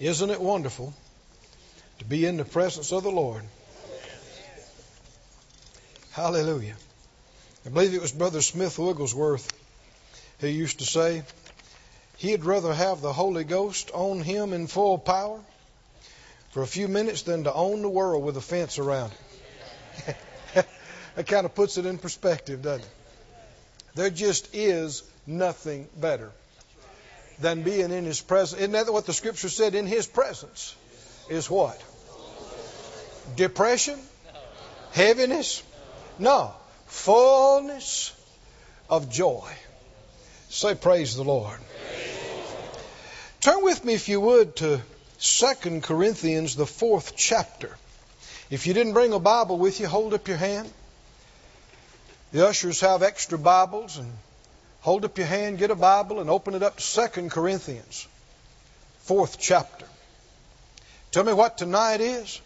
Isn't it wonderful to be in the presence of the Lord? Hallelujah. I believe it was Brother Smith Wigglesworth who used to say he'd rather have the Holy Ghost on him in full power for a few minutes than to own the world with a fence around it. that kind of puts it in perspective, doesn't it? There just is nothing better than being in His presence. Isn't that what the Scripture said? In His presence is what? Depression? Heaviness? No. Fullness of joy. Say, Praise the Lord. Turn with me, if you would, to 2 Corinthians, the fourth chapter. If you didn't bring a Bible with you, hold up your hand. The ushers have extra Bibles and hold up your hand, get a Bible, and open it up to 2 Corinthians, fourth chapter. Tell me what tonight is.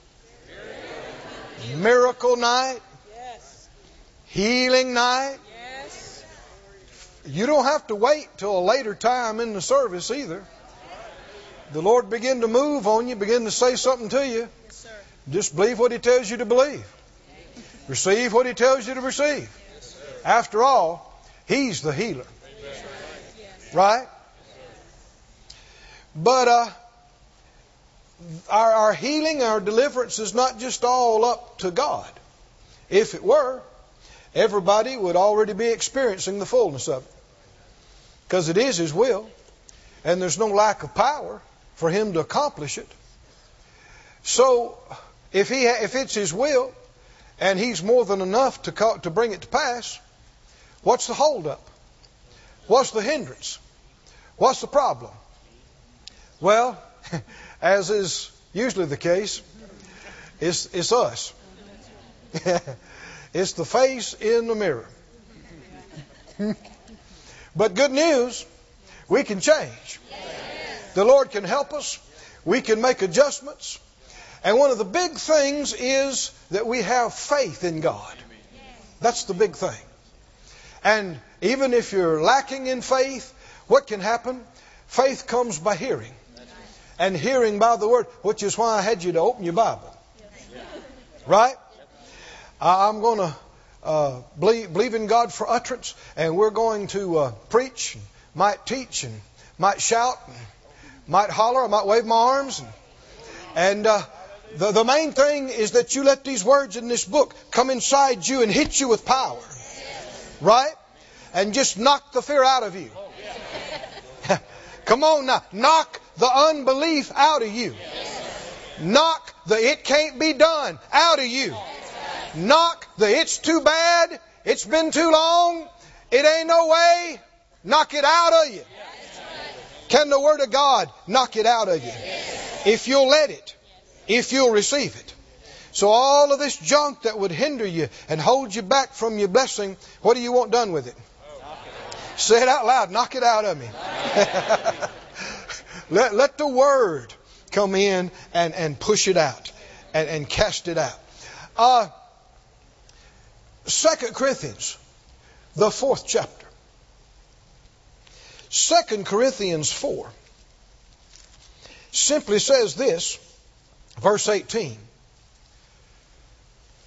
Miracle, Miracle night. Yes. Healing night. Yes. You don't have to wait till a later time in the service either. The Lord begin to move on you, begin to say something to you. Yes, sir. Just believe what He tells you to believe. Receive what He tells you to receive. After all, He's the healer. Right? But uh, our, our healing, our deliverance is not just all up to God. If it were, everybody would already be experiencing the fullness of it. Because it is His will, and there's no lack of power for Him to accomplish it. So, if, he, if it's His will, and He's more than enough to, co- to bring it to pass, what's the holdup? What's the hindrance? What's the problem? Well, as is usually the case, it's, it's us. it's the face in the mirror. but good news, we can change. The Lord can help us. We can make adjustments. And one of the big things is that we have faith in God. That's the big thing. And even if you're lacking in faith, what can happen? Faith comes by hearing. And hearing by the Word, which is why I had you to open your Bible. Right? I'm going to uh, believe, believe in God for utterance, and we're going to uh, preach, and might teach, and might shout, and might holler, I might wave my arms. And, and uh, the, the main thing is that you let these words in this book come inside you and hit you with power. Right? And just knock the fear out of you. Come on now. Knock the unbelief out of you. Knock the it can't be done out of you. Knock the it's too bad, it's been too long, it ain't no way. Knock it out of you. Can the Word of God knock it out of you? If you'll let it, if you'll receive it. So all of this junk that would hinder you and hold you back from your blessing, what do you want done with it? Say it out loud. Knock it out of me. let, let the Word come in and, and push it out and, and cast it out. Uh, 2 Corinthians, the fourth chapter. 2 Corinthians 4 simply says this, verse 18.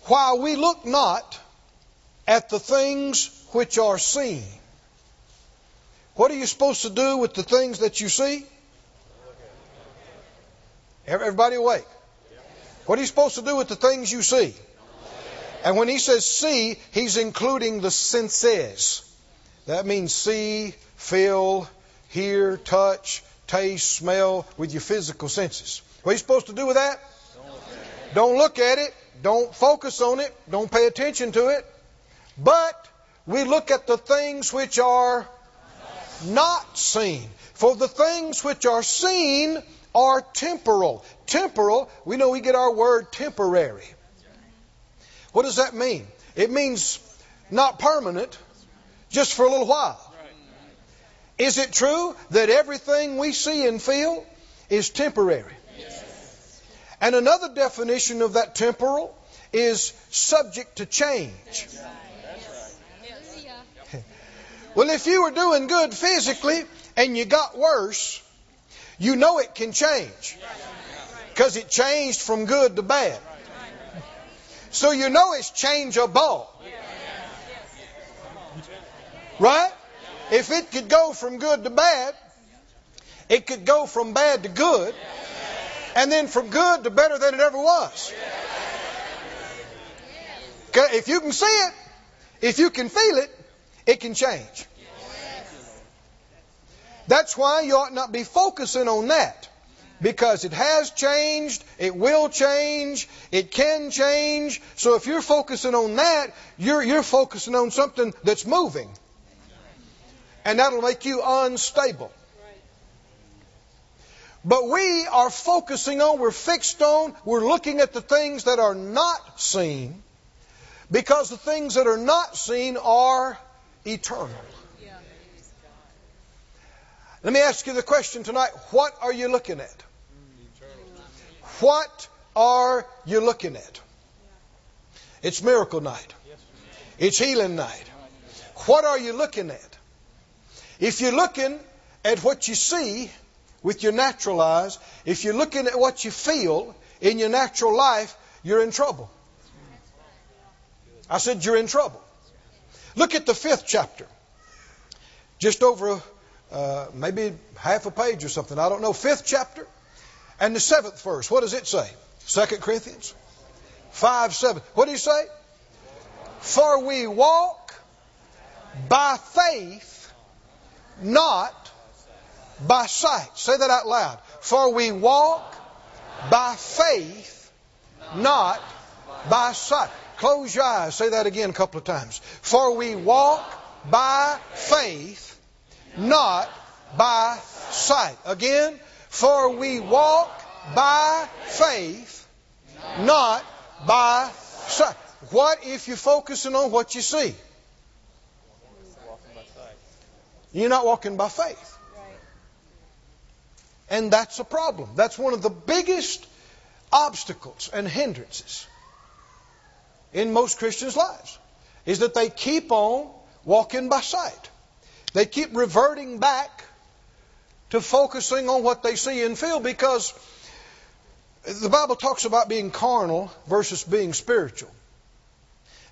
While we look not at the things which are seen. What are you supposed to do with the things that you see? Everybody awake. What are you supposed to do with the things you see? And when he says see, he's including the senses. That means see, feel, hear, touch, taste, smell with your physical senses. What are you supposed to do with that? Don't look at it. Don't focus on it. Don't pay attention to it. But we look at the things which are not seen. For the things which are seen are temporal. Temporal, we know we get our word temporary. What does that mean? It means not permanent, just for a little while. Is it true that everything we see and feel is temporary? And another definition of that temporal is subject to change. Well, if you were doing good physically and you got worse, you know it can change because it changed from good to bad. So you know it's changeable. Right? If it could go from good to bad, it could go from bad to good, and then from good to better than it ever was. Okay, If you can see it, if you can feel it, it can change. That's why you ought not be focusing on that. Because it has changed, it will change, it can change. So if you're focusing on that, you're, you're focusing on something that's moving. And that'll make you unstable. But we are focusing on, we're fixed on, we're looking at the things that are not seen because the things that are not seen are eternal. Let me ask you the question tonight what are you looking at? What are you looking at? It's miracle night. It's healing night. What are you looking at? If you're looking at what you see with your natural eyes, if you're looking at what you feel in your natural life, you're in trouble. I said you're in trouble. Look at the fifth chapter. Just over uh, maybe half a page or something. I don't know. Fifth chapter and the seventh verse. What does it say? Second Corinthians 5 7. What do you say? For we walk by faith, not by sight. Say that out loud. For we walk by faith, not by sight. Close your eyes. Say that again a couple of times. For we walk by faith, not by sight. Again, for we walk by faith, not by sight. What if you're focusing on what you see? You're not walking by faith. And that's a problem. That's one of the biggest obstacles and hindrances in most Christians' lives is that they keep on walking by sight. They keep reverting back to focusing on what they see and feel because the Bible talks about being carnal versus being spiritual.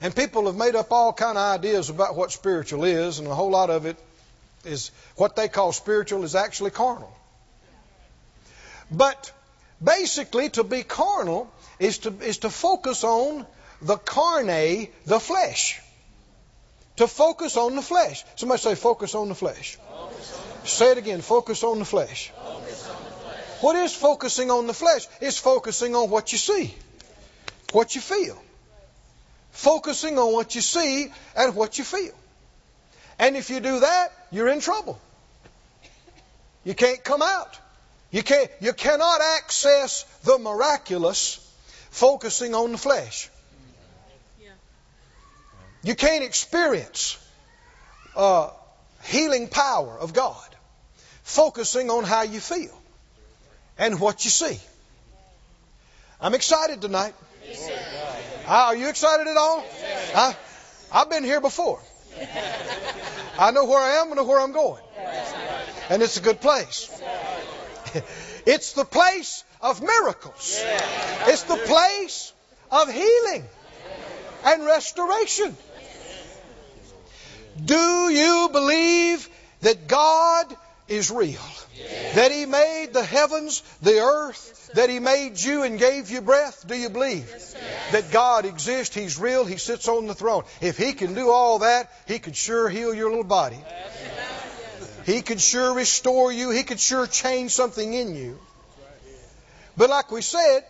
And people have made up all kind of ideas about what spiritual is, and a whole lot of it is what they call spiritual is actually carnal. But basically, to be carnal is to, is to focus on the carne, the flesh. To focus on the flesh. Somebody say, focus on the flesh. Say it again, focus on the flesh. What is focusing on the flesh? It's focusing on what you see, what you feel. Focusing on what you see and what you feel. And if you do that, you're in trouble. You can't come out. You, can't, you cannot access the miraculous focusing on the flesh. You can't experience uh, healing power of God focusing on how you feel and what you see. I'm excited tonight. Are you excited at all? I, I've been here before. I know where I am and know where I'm going. And it's a good place. It's the place of miracles. It's the place of healing and restoration. Do you believe that God is real? That He made the heavens, the earth, that He made you and gave you breath? Do you believe that God exists? He's real. He sits on the throne. If He can do all that, He could sure heal your little body. He could sure restore you. He could sure change something in you. But like we said,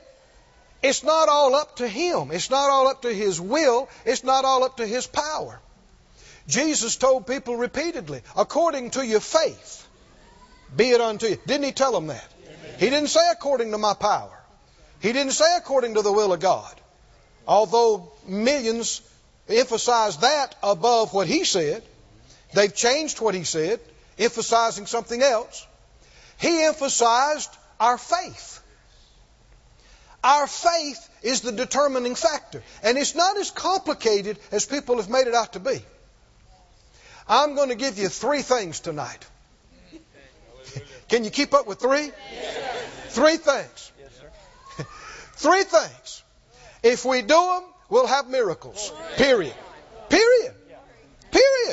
it's not all up to Him. It's not all up to His will. It's not all up to His power. Jesus told people repeatedly, according to your faith, be it unto you. Didn't he tell them that? He didn't say according to my power. He didn't say according to the will of God. Although millions emphasize that above what he said, they've changed what he said, emphasizing something else. He emphasized our faith. Our faith is the determining factor. And it's not as complicated as people have made it out to be. I'm going to give you three things tonight. Can you keep up with three? Three things. Yes. Three things. If we do them, we'll have miracles. Period. Period. Period.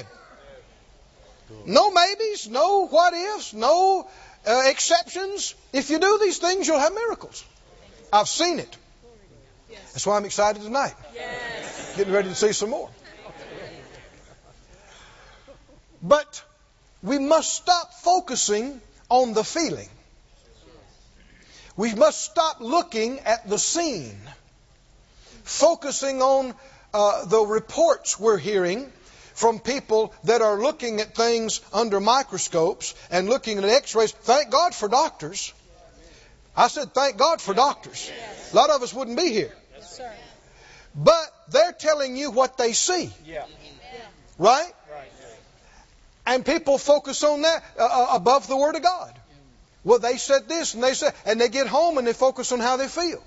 No maybes, no what ifs, no uh, exceptions. If you do these things, you'll have miracles. I've seen it. That's why I'm excited tonight. Yes. Getting ready to see some more. But we must stop focusing on the feeling. We must stop looking at the scene, focusing on uh, the reports we're hearing from people that are looking at things under microscopes and looking at x rays. Thank God for doctors. I said, thank God for doctors. A lot of us wouldn't be here. But they're telling you what they see, right? Right. And people focus on that uh, uh, above the Word of God. Well, they said this and they said, and they get home and they focus on how they feel.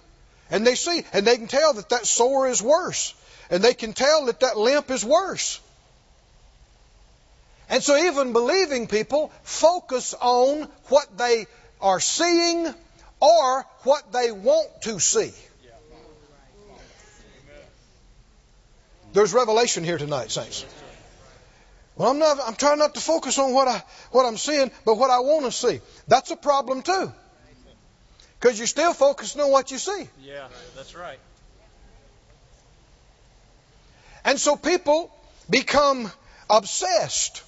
And they see, and they can tell that that sore is worse. And they can tell that that limp is worse. And so even believing people focus on what they are seeing or what they want to see. There's revelation here tonight, saints. Well, I'm not. I'm trying not to focus on what I what I'm seeing, but what I want to see. That's a problem too, because you're still focusing on what you see. Yeah, that's right. And so people become obsessed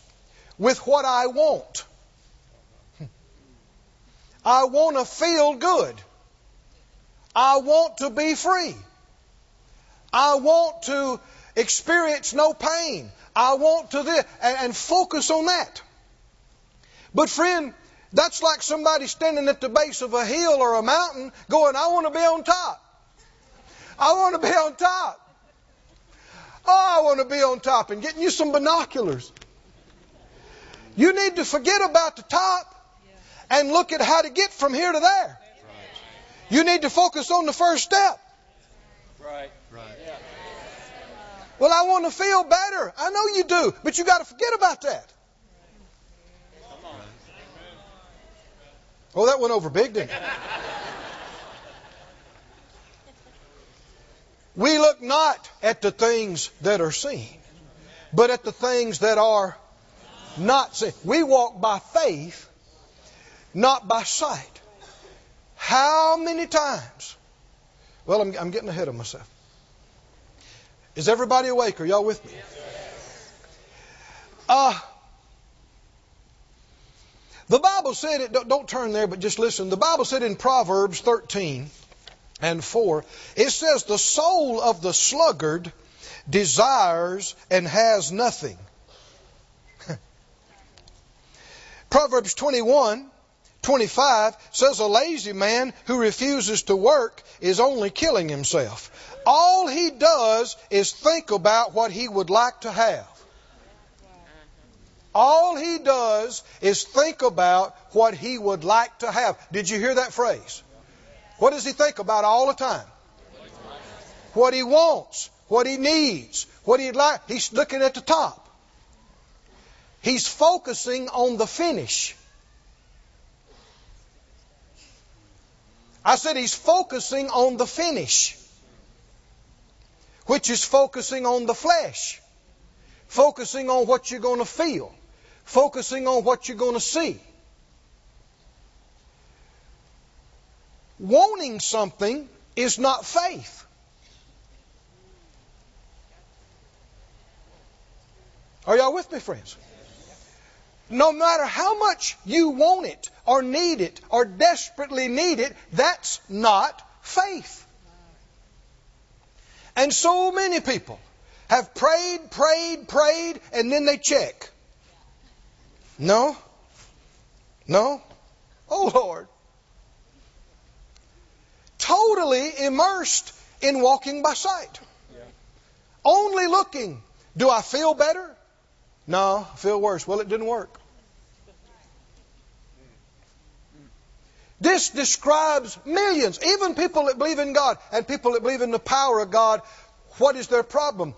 with what I want. I want to feel good. I want to be free. I want to experience no pain. I want to this, and, and focus on that. But friend, that's like somebody standing at the base of a hill or a mountain going, I want to be on top. I want to be on top. Oh, I want to be on top and getting you some binoculars. You need to forget about the top and look at how to get from here to there. You need to focus on the first step. Right. Right. Well, I want to feel better. I know you do, but you got to forget about that. Oh, that went over big, didn't it? We look not at the things that are seen, but at the things that are not seen. We walk by faith, not by sight. How many times? Well, I'm, I'm getting ahead of myself. Is everybody awake? Are y'all with me? Uh, the Bible said it, don't, don't turn there, but just listen. The Bible said in Proverbs 13 and 4, it says, The soul of the sluggard desires and has nothing. Proverbs 21 25 says, A lazy man who refuses to work is only killing himself. All he does is think about what he would like to have. All he does is think about what he would like to have. Did you hear that phrase? What does he think about all the time? What he wants, what he needs, what he'd like. He's looking at the top. He's focusing on the finish. I said he's focusing on the finish, which is focusing on the flesh, focusing on what you're going to feel, focusing on what you're going to see. Wanting something is not faith. Are y'all with me, friends? No matter how much you want it or need it or desperately need it, that's not faith. And so many people have prayed, prayed, prayed, and then they check. No? No? Oh Lord. Totally immersed in walking by sight. Only looking. Do I feel better? No, I feel worse. Well, it didn't work. This describes millions, even people that believe in God and people that believe in the power of God. What is their problem?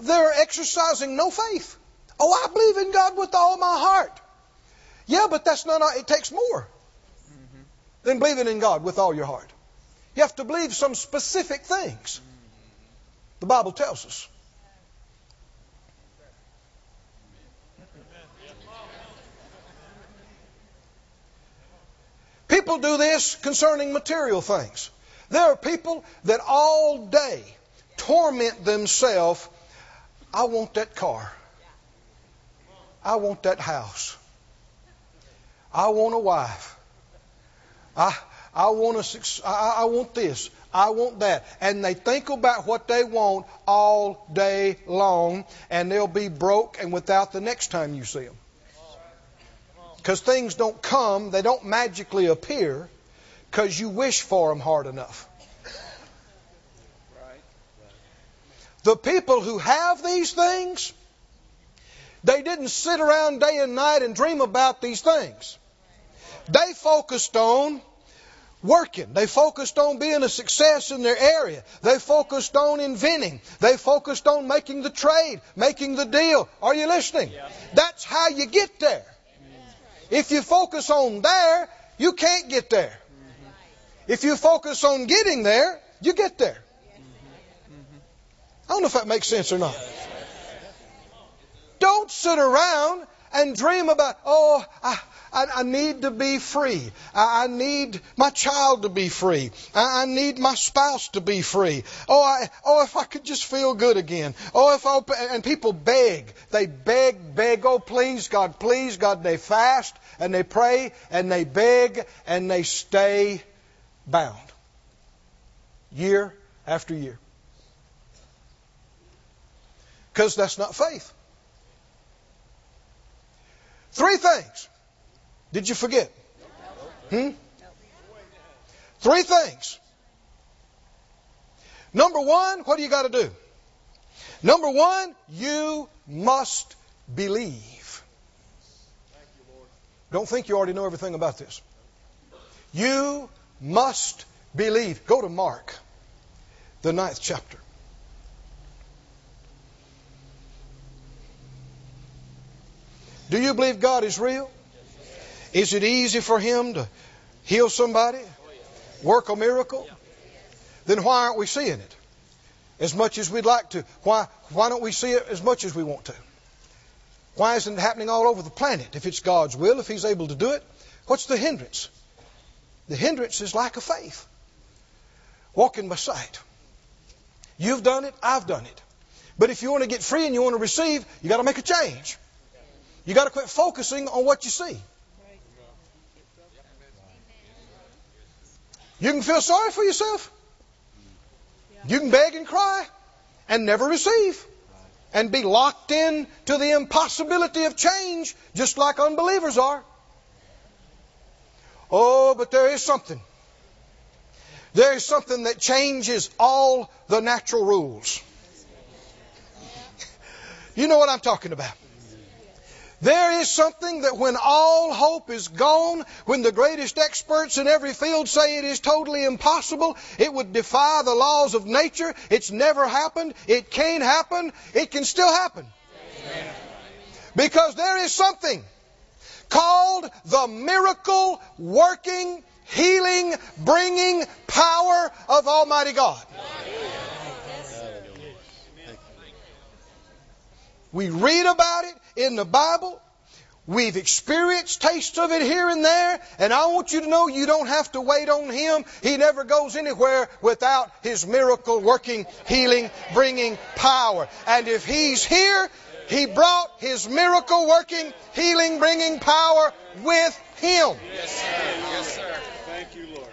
They're exercising no faith. Oh, I believe in God with all my heart. Yeah, but that's not, it takes more. than believing in God with all your heart. You have to believe some specific things. The Bible tells us. People do this concerning material things. There are people that all day torment themselves. I want that car. I want that house. I want a wife. I, I want a, I, I want this. I want that. And they think about what they want all day long, and they'll be broke and without the next time you see them. Because things don't come, they don't magically appear because you wish for them hard enough. The people who have these things, they didn't sit around day and night and dream about these things. They focused on working. They focused on being a success in their area. They focused on inventing. They focused on making the trade, making the deal. Are you listening? Yeah. That's how you get there. If you focus on there, you can't get there. If you focus on getting there, you get there. I don't know if that makes sense or not. Don't sit around and dream about, oh, I, I, I need to be free. I, I, need my child to be free. I, I, need my spouse to be free. Oh, I, oh, if I could just feel good again. Oh, if I, and people beg. They beg, beg. Oh, please, God, please, God. They fast and they pray and they beg and they stay bound. Year after year. Because that's not faith. Three things. Did you forget? Hmm? Three things. Number one, what do you got to do? Number one, you must believe. Don't think you already know everything about this. You must believe. Go to Mark, the ninth chapter. Do you believe God is real? Is it easy for Him to heal somebody? Work a miracle? Then why aren't we seeing it as much as we'd like to? Why, why don't we see it as much as we want to? Why isn't it happening all over the planet? If it's God's will, if He's able to do it, what's the hindrance? The hindrance is lack of faith. Walking by sight. You've done it, I've done it. But if you want to get free and you want to receive, you got to make a change. You got to quit focusing on what you see. You can feel sorry for yourself. You can beg and cry and never receive and be locked in to the impossibility of change just like unbelievers are. Oh, but there is something. There is something that changes all the natural rules. You know what I'm talking about. There is something that when all hope is gone, when the greatest experts in every field say it is totally impossible, it would defy the laws of nature, it's never happened, it can't happen, it can still happen. Amen. Because there is something called the miracle working, healing, bringing power of Almighty God. We read about it in the Bible. We've experienced tastes of it here and there, and I want you to know you don't have to wait on Him. He never goes anywhere without His miracle working, healing, bringing power. And if He's here, He brought His miracle working, healing, bringing power with Him. Yes, sir. Yes, sir. Thank you, Lord.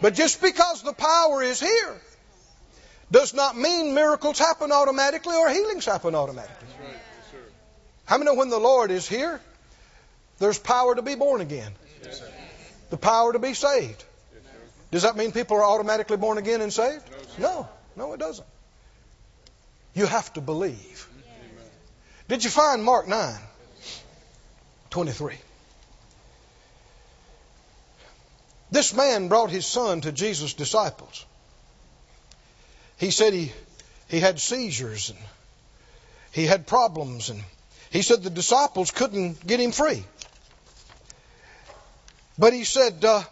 But just because the power is here does not mean miracles happen automatically or healings happen automatically. How many know when the Lord is here, there's power to be born again? The power to be saved. Does that mean people are automatically born again and saved? No, no, it doesn't. You have to believe. Did you find Mark 9 23? This man brought his son to Jesus' disciples. He said he, he had seizures and he had problems and he said the disciples couldn't get him free. But he said, uh,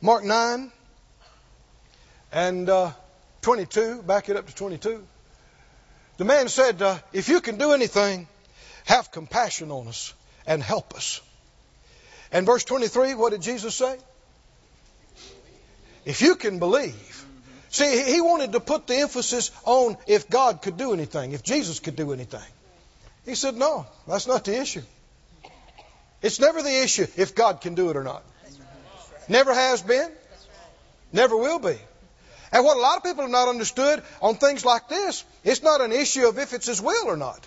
Mark 9 and uh, 22, back it up to 22. The man said, uh, If you can do anything, have compassion on us and help us. And verse 23, what did Jesus say? If you can believe. See, he wanted to put the emphasis on if God could do anything, if Jesus could do anything. He said, No, that's not the issue. It's never the issue if God can do it or not. Never has been, never will be. And what a lot of people have not understood on things like this, it's not an issue of if it's His will or not.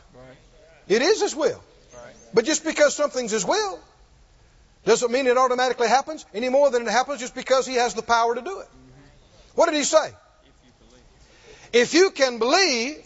It is His will. But just because something's His will doesn't mean it automatically happens any more than it happens just because He has the power to do it. What did He say? If you can believe,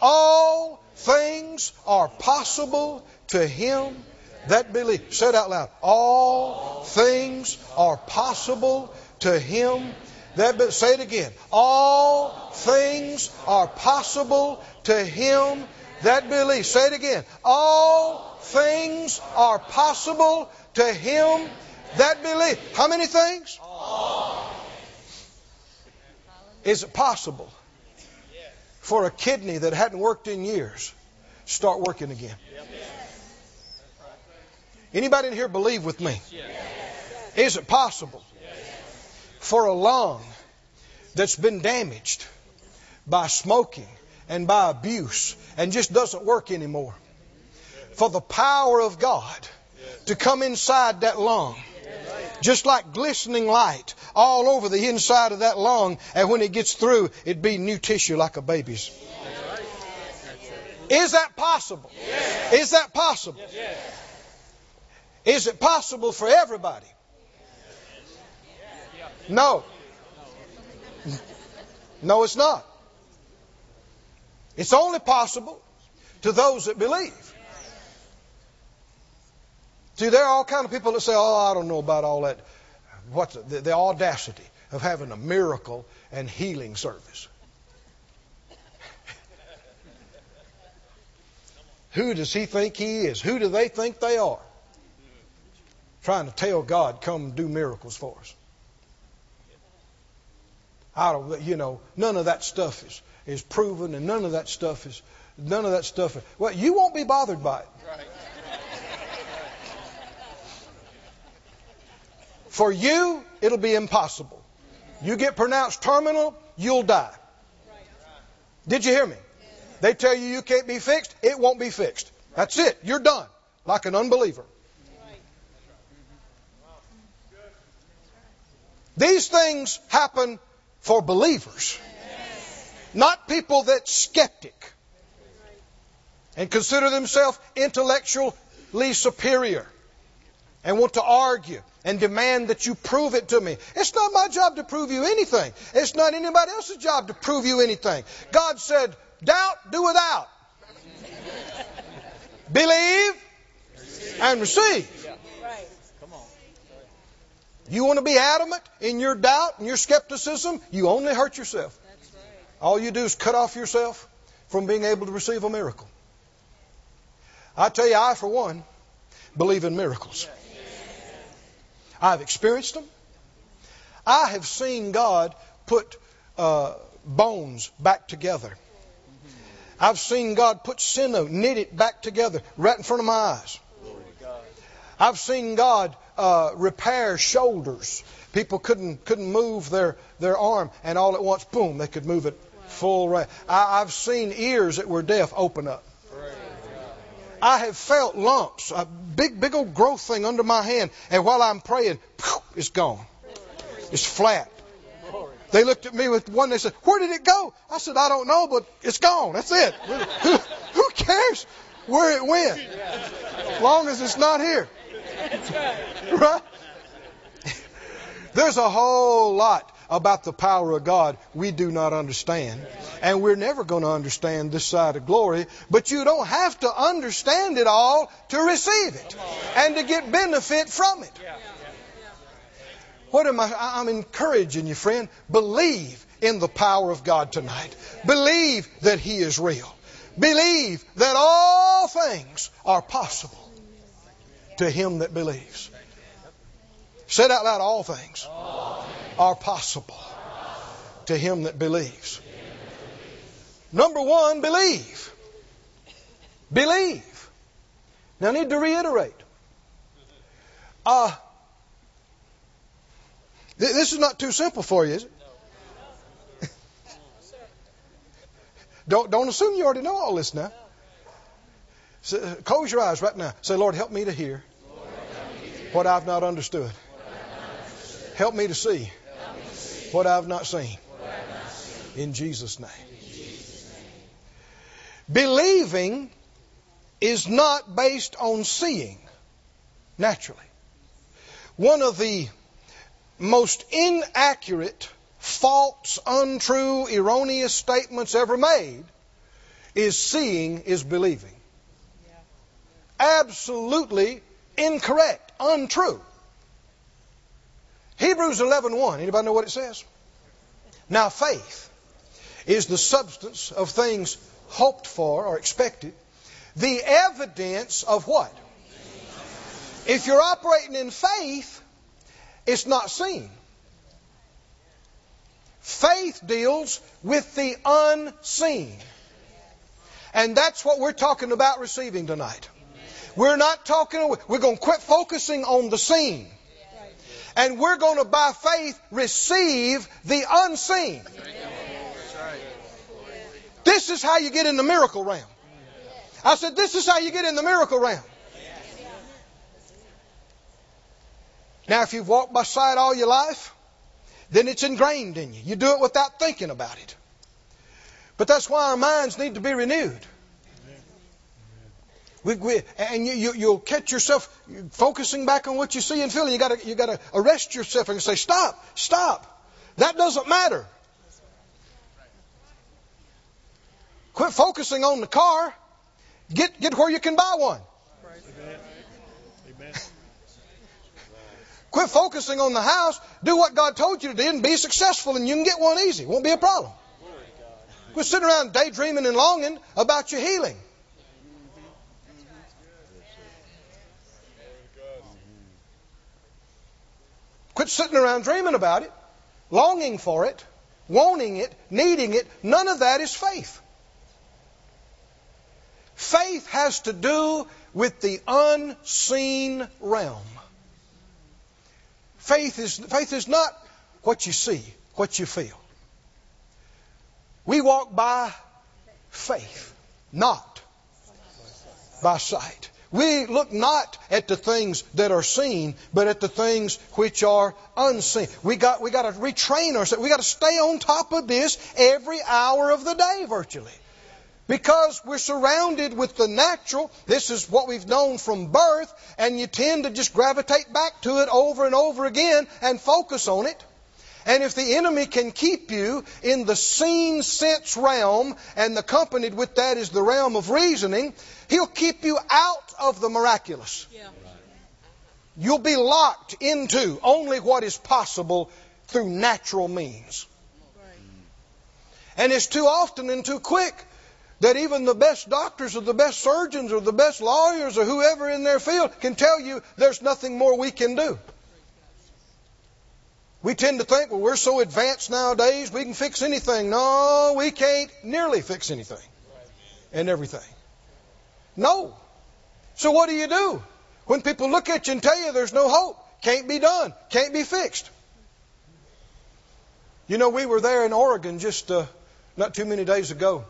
all things are possible to him that believes. Say it out loud. All things are possible to him that be- say it again. All things are possible to him that believes. Say it again. All things are possible to him that believes. How many things? All. Is it possible for a kidney that hadn't worked in years start working again? Anybody in here believe with me? Is it possible for a lung that's been damaged by smoking and by abuse and just doesn't work anymore? For the power of God to come inside that lung just like glistening light all over the inside of that lung, and when it gets through, it'd be new tissue like a baby's. Is that possible? Is that possible? Is it possible for everybody? No. No, it's not. It's only possible to those that believe. See, there are all kind of people that say, "Oh, I don't know about all that." What's the, the audacity of having a miracle and healing service? Who does he think he is? Who do they think they are? Trying to tell God, "Come do miracles for us." I don't, you know, none of that stuff is is proven, and none of that stuff is none of that stuff. Is, well, you won't be bothered by it. For you, it'll be impossible. You get pronounced terminal, you'll die. Did you hear me? They tell you you can't be fixed, it won't be fixed. That's it. You're done. Like an unbeliever. These things happen for believers, not people that skeptic and consider themselves intellectually superior and want to argue and demand that you prove it to me. It's not my job to prove you anything. It's not anybody else's job to prove you anything. God said, doubt, do without. Believe and receive. You want to be adamant in your doubt and your skepticism, you only hurt yourself. All you do is cut off yourself from being able to receive a miracle. I tell you, I, for one, believe in miracles. I've experienced them. I have seen God put uh, bones back together. I've seen God put sinew, knit it back together right in front of my eyes. I've seen God uh, repair shoulders. People couldn't couldn't move their, their arm, and all at once, boom, they could move it full right. I've seen ears that were deaf open up. I have felt lumps, a big, big old growth thing under my hand, and while I'm praying, it's gone. It's flat. They looked at me with one, they said, Where did it go? I said, I don't know, but it's gone. That's it. Who, cares where it went? As long as it's not here. Right? There's a whole lot about the power of God we do not understand. And we're never going to understand this side of glory. But you don't have to understand it all to receive it and to get benefit from it. What am I? I'm encouraging you, friend. Believe in the power of God tonight. Believe that He is real. Believe that all things are possible to him that believes. Said out loud, all things are possible to him that believes. Number one, believe. Believe. Now I need to reiterate. Uh, th- this is not too simple for you, is it? don't, don't assume you already know all this now. So, close your eyes right now. Say, Lord, help me to hear what I've not understood. Help me to see what I've not seen. In Jesus' name. Believing is not based on seeing naturally. One of the most inaccurate, false, untrue, erroneous statements ever made is seeing is believing. Absolutely incorrect, untrue. Hebrews 11:1. Anybody know what it says? Now faith is the substance of things hoped for or expected, the evidence of what? If you're operating in faith, it's not seen. Faith deals with the unseen. And that's what we're talking about receiving tonight. We're not talking, we're going to quit focusing on the seen. And we're going to, by faith, receive the unseen. This is how you get in the miracle realm. I said, this is how you get in the miracle realm. Now, if you've walked by sight all your life, then it's ingrained in you. You do it without thinking about it. But that's why our minds need to be renewed. We, we, and you, you, you'll catch yourself focusing back on what you see and feeling. You got you to arrest yourself and say, "Stop! Stop! That doesn't matter." Quit focusing on the car. Get get where you can buy one. Quit focusing on the house. Do what God told you to do and be successful, and you can get one easy. Won't be a problem. Quit sitting around daydreaming and longing about your healing. Quit sitting around dreaming about it, longing for it, wanting it, needing it. None of that is faith. Faith has to do with the unseen realm. Faith is, faith is not what you see, what you feel. We walk by faith, not by sight. We look not at the things that are seen, but at the things which are unseen. We got, we got to retrain ourselves. We got to stay on top of this every hour of the day, virtually. Because we're surrounded with the natural. This is what we've known from birth, and you tend to just gravitate back to it over and over again and focus on it. And if the enemy can keep you in the seen sense realm, and accompanied with that is the realm of reasoning, he'll keep you out of the miraculous. Yeah. You'll be locked into only what is possible through natural means. Right. And it's too often and too quick that even the best doctors or the best surgeons or the best lawyers or whoever in their field can tell you there's nothing more we can do. We tend to think, well, we're so advanced nowadays, we can fix anything. No, we can't nearly fix anything and everything. No. So what do you do? When people look at you and tell you there's no hope, can't be done, can't be fixed. You know, we were there in Oregon just uh, not too many days ago,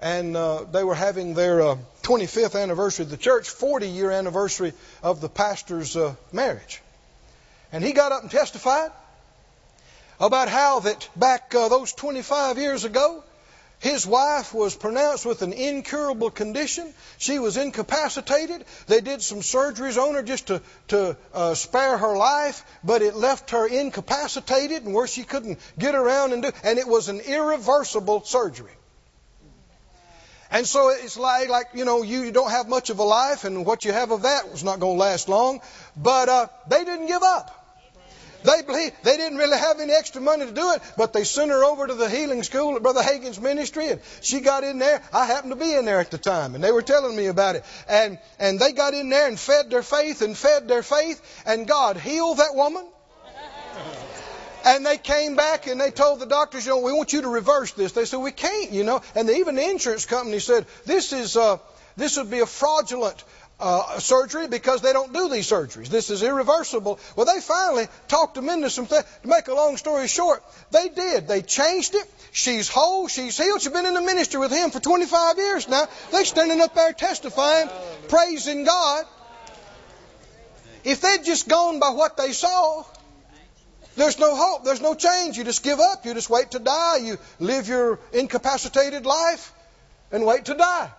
and uh, they were having their uh, 25th anniversary of the church, 40 year anniversary of the pastor's uh, marriage. And he got up and testified about how that back uh, those 25 years ago, his wife was pronounced with an incurable condition. She was incapacitated. They did some surgeries on her just to, to uh, spare her life, but it left her incapacitated and where she couldn't get around and do, and it was an irreversible surgery. And so it's like, like you know, you you don't have much of a life, and what you have of that was not going to last long. But uh, they didn't give up. They believe, they didn't really have any extra money to do it, but they sent her over to the healing school at Brother Hagin's ministry, and she got in there. I happened to be in there at the time, and they were telling me about it. And and they got in there and fed their faith and fed their faith, and God healed that woman. And they came back and they told the doctors, you know, we want you to reverse this. They said, we can't, you know. And even the insurance company said, this is, uh, this would be a fraudulent uh, surgery because they don't do these surgeries. This is irreversible. Well, they finally talked them into some things. To make a long story short, they did. They changed it. She's whole. She's healed. She's been in the ministry with him for 25 years now. They're standing up there testifying, praising God. If they'd just gone by what they saw, there's no hope. There's no change. You just give up. You just wait to die. You live your incapacitated life and wait to die.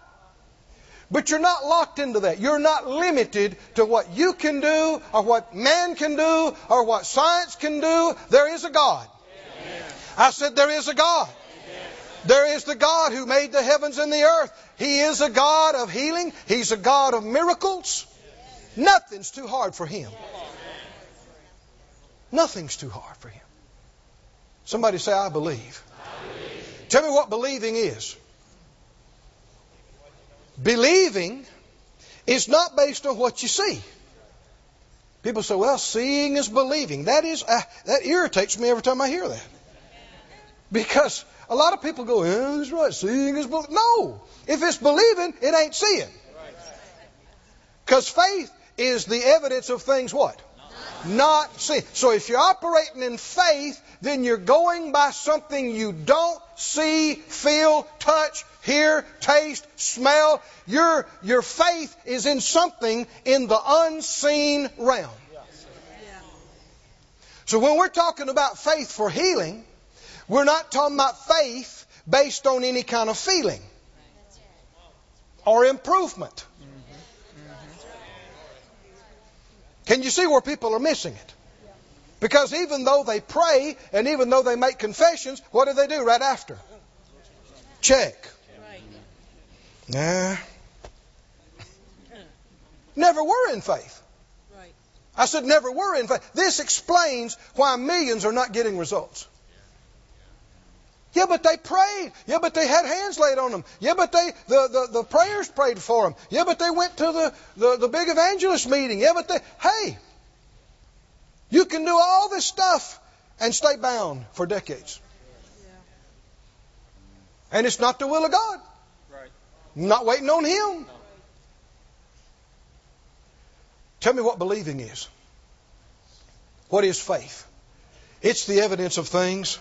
But you're not locked into that. You're not limited to what you can do or what man can do or what science can do. There is a God. Amen. I said there is a God. Amen. There is the God who made the heavens and the earth. He is a God of healing. He's a God of miracles. Nothing's too hard for him. Nothing's too hard for him. Somebody say, I believe. I believe. Tell me what believing is. Believing is not based on what you see. People say, well, seeing is believing. That is, uh, that irritates me every time I hear that. Because a lot of people go, yeah, that's right, seeing is believing. No. If it's believing, it ain't seeing. Because faith is the evidence of things what? Not seen. So if you're operating in faith, then you're going by something you don't see, feel, touch, hear, taste, smell. Your, your faith is in something in the unseen realm. So when we're talking about faith for healing, we're not talking about faith based on any kind of feeling or improvement. Can you see where people are missing it? Because even though they pray and even though they make confessions, what do they do right after? Check. Nah. Never were in faith. I said never were in faith. This explains why millions are not getting results. Yeah, but they prayed. Yeah, but they had hands laid on them. Yeah, but they the, the, the prayers prayed for them. Yeah, but they went to the, the, the big evangelist meeting. Yeah, but they hey, you can do all this stuff and stay bound for decades. And it's not the will of God. Not waiting on Him. Tell me what believing is. What is faith? It's the evidence of things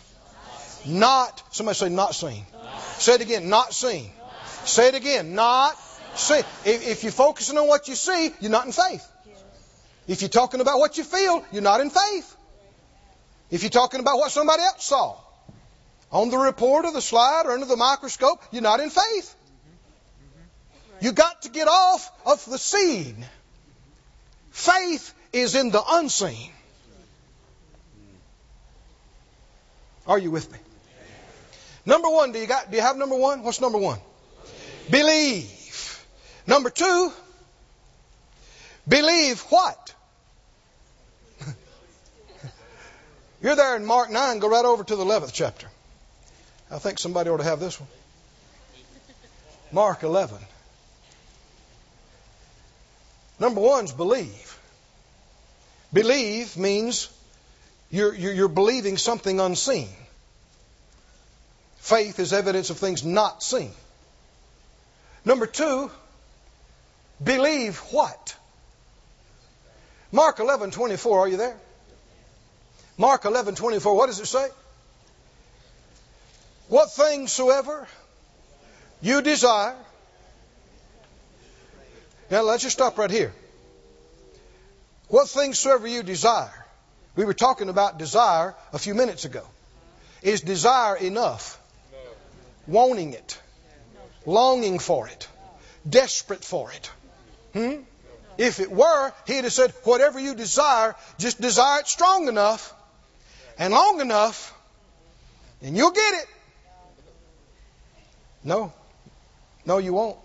not, somebody say not seen. Say it again, not seen. Say it again, not seen. If, if you're focusing on what you see, you're not in faith. If you're talking about what you feel, you're not in faith. If you're talking about what somebody else saw on the report or the slide or under the microscope, you're not in faith. You got to get off of the seed. Faith is in the unseen. Are you with me? Number one, do you got do you have number one? What's number one? Believe. Number two, believe what? You're there in Mark 9, go right over to the 11th chapter. I think somebody ought to have this one. Mark 11. Number one is believe. Believe means you're, you're, you're believing something unseen. Faith is evidence of things not seen. Number two, believe what? Mark 11, 24, are you there? Mark 11, 24, what does it say? What things soever you desire. Now let's just stop right here. What things soever you desire. We were talking about desire a few minutes ago. Is desire enough? wanting it, longing for it, desperate for it. Hmm? If it were, he'd have said, whatever you desire, just desire it strong enough and long enough, and you'll get it. No. No, you won't.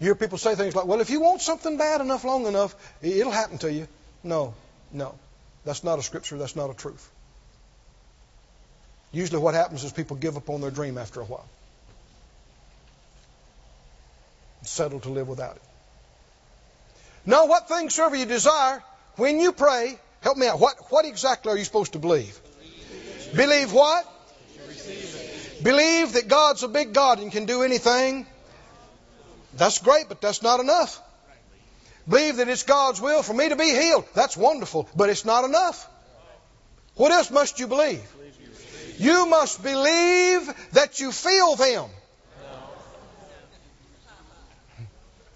You hear people say things like, well, if you want something bad enough, long enough, it'll happen to you. No, no. That's not a scripture. That's not a truth. Usually, what happens is people give up on their dream after a while, and settle to live without it. Know what things soever you desire, when you pray, Help me out. What, what exactly are you supposed to believe? Believe what? Believe that God's a big God and can do anything. That's great, but that's not enough. Believe that it's God's will for me to be healed. That's wonderful, but it's not enough. What else must you believe? You must believe that you feel them.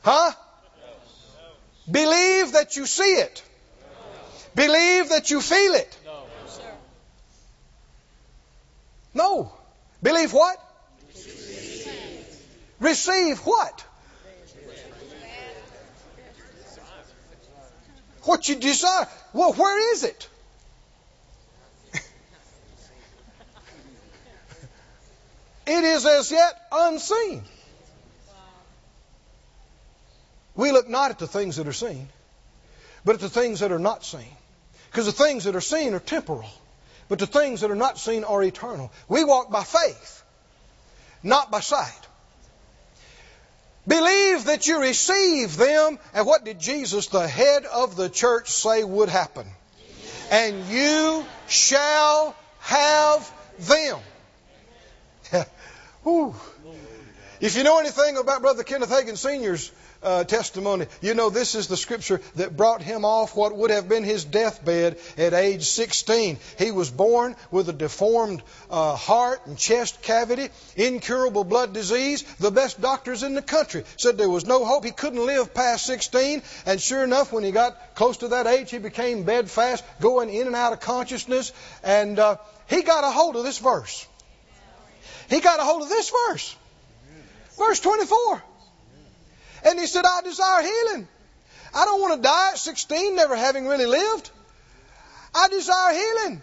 Huh? Believe that you see it. Believe that you feel it. No. Believe what? Receive what? What you desire. Well, where is it? it is as yet unseen. We look not at the things that are seen, but at the things that are not seen. Because the things that are seen are temporal, but the things that are not seen are eternal. We walk by faith, not by sight. Believe that you receive them. And what did Jesus, the head of the church, say would happen? And you shall have them. if you know anything about Brother Kenneth Hagin Sr.'s uh, testimony. You know, this is the scripture that brought him off what would have been his deathbed at age 16. He was born with a deformed uh, heart and chest cavity, incurable blood disease. The best doctors in the country said there was no hope. He couldn't live past 16. And sure enough, when he got close to that age, he became bedfast, going in and out of consciousness. And uh, he got a hold of this verse. He got a hold of this verse. Verse 24. And he said, I desire healing. I don't want to die at 16, never having really lived. I desire healing.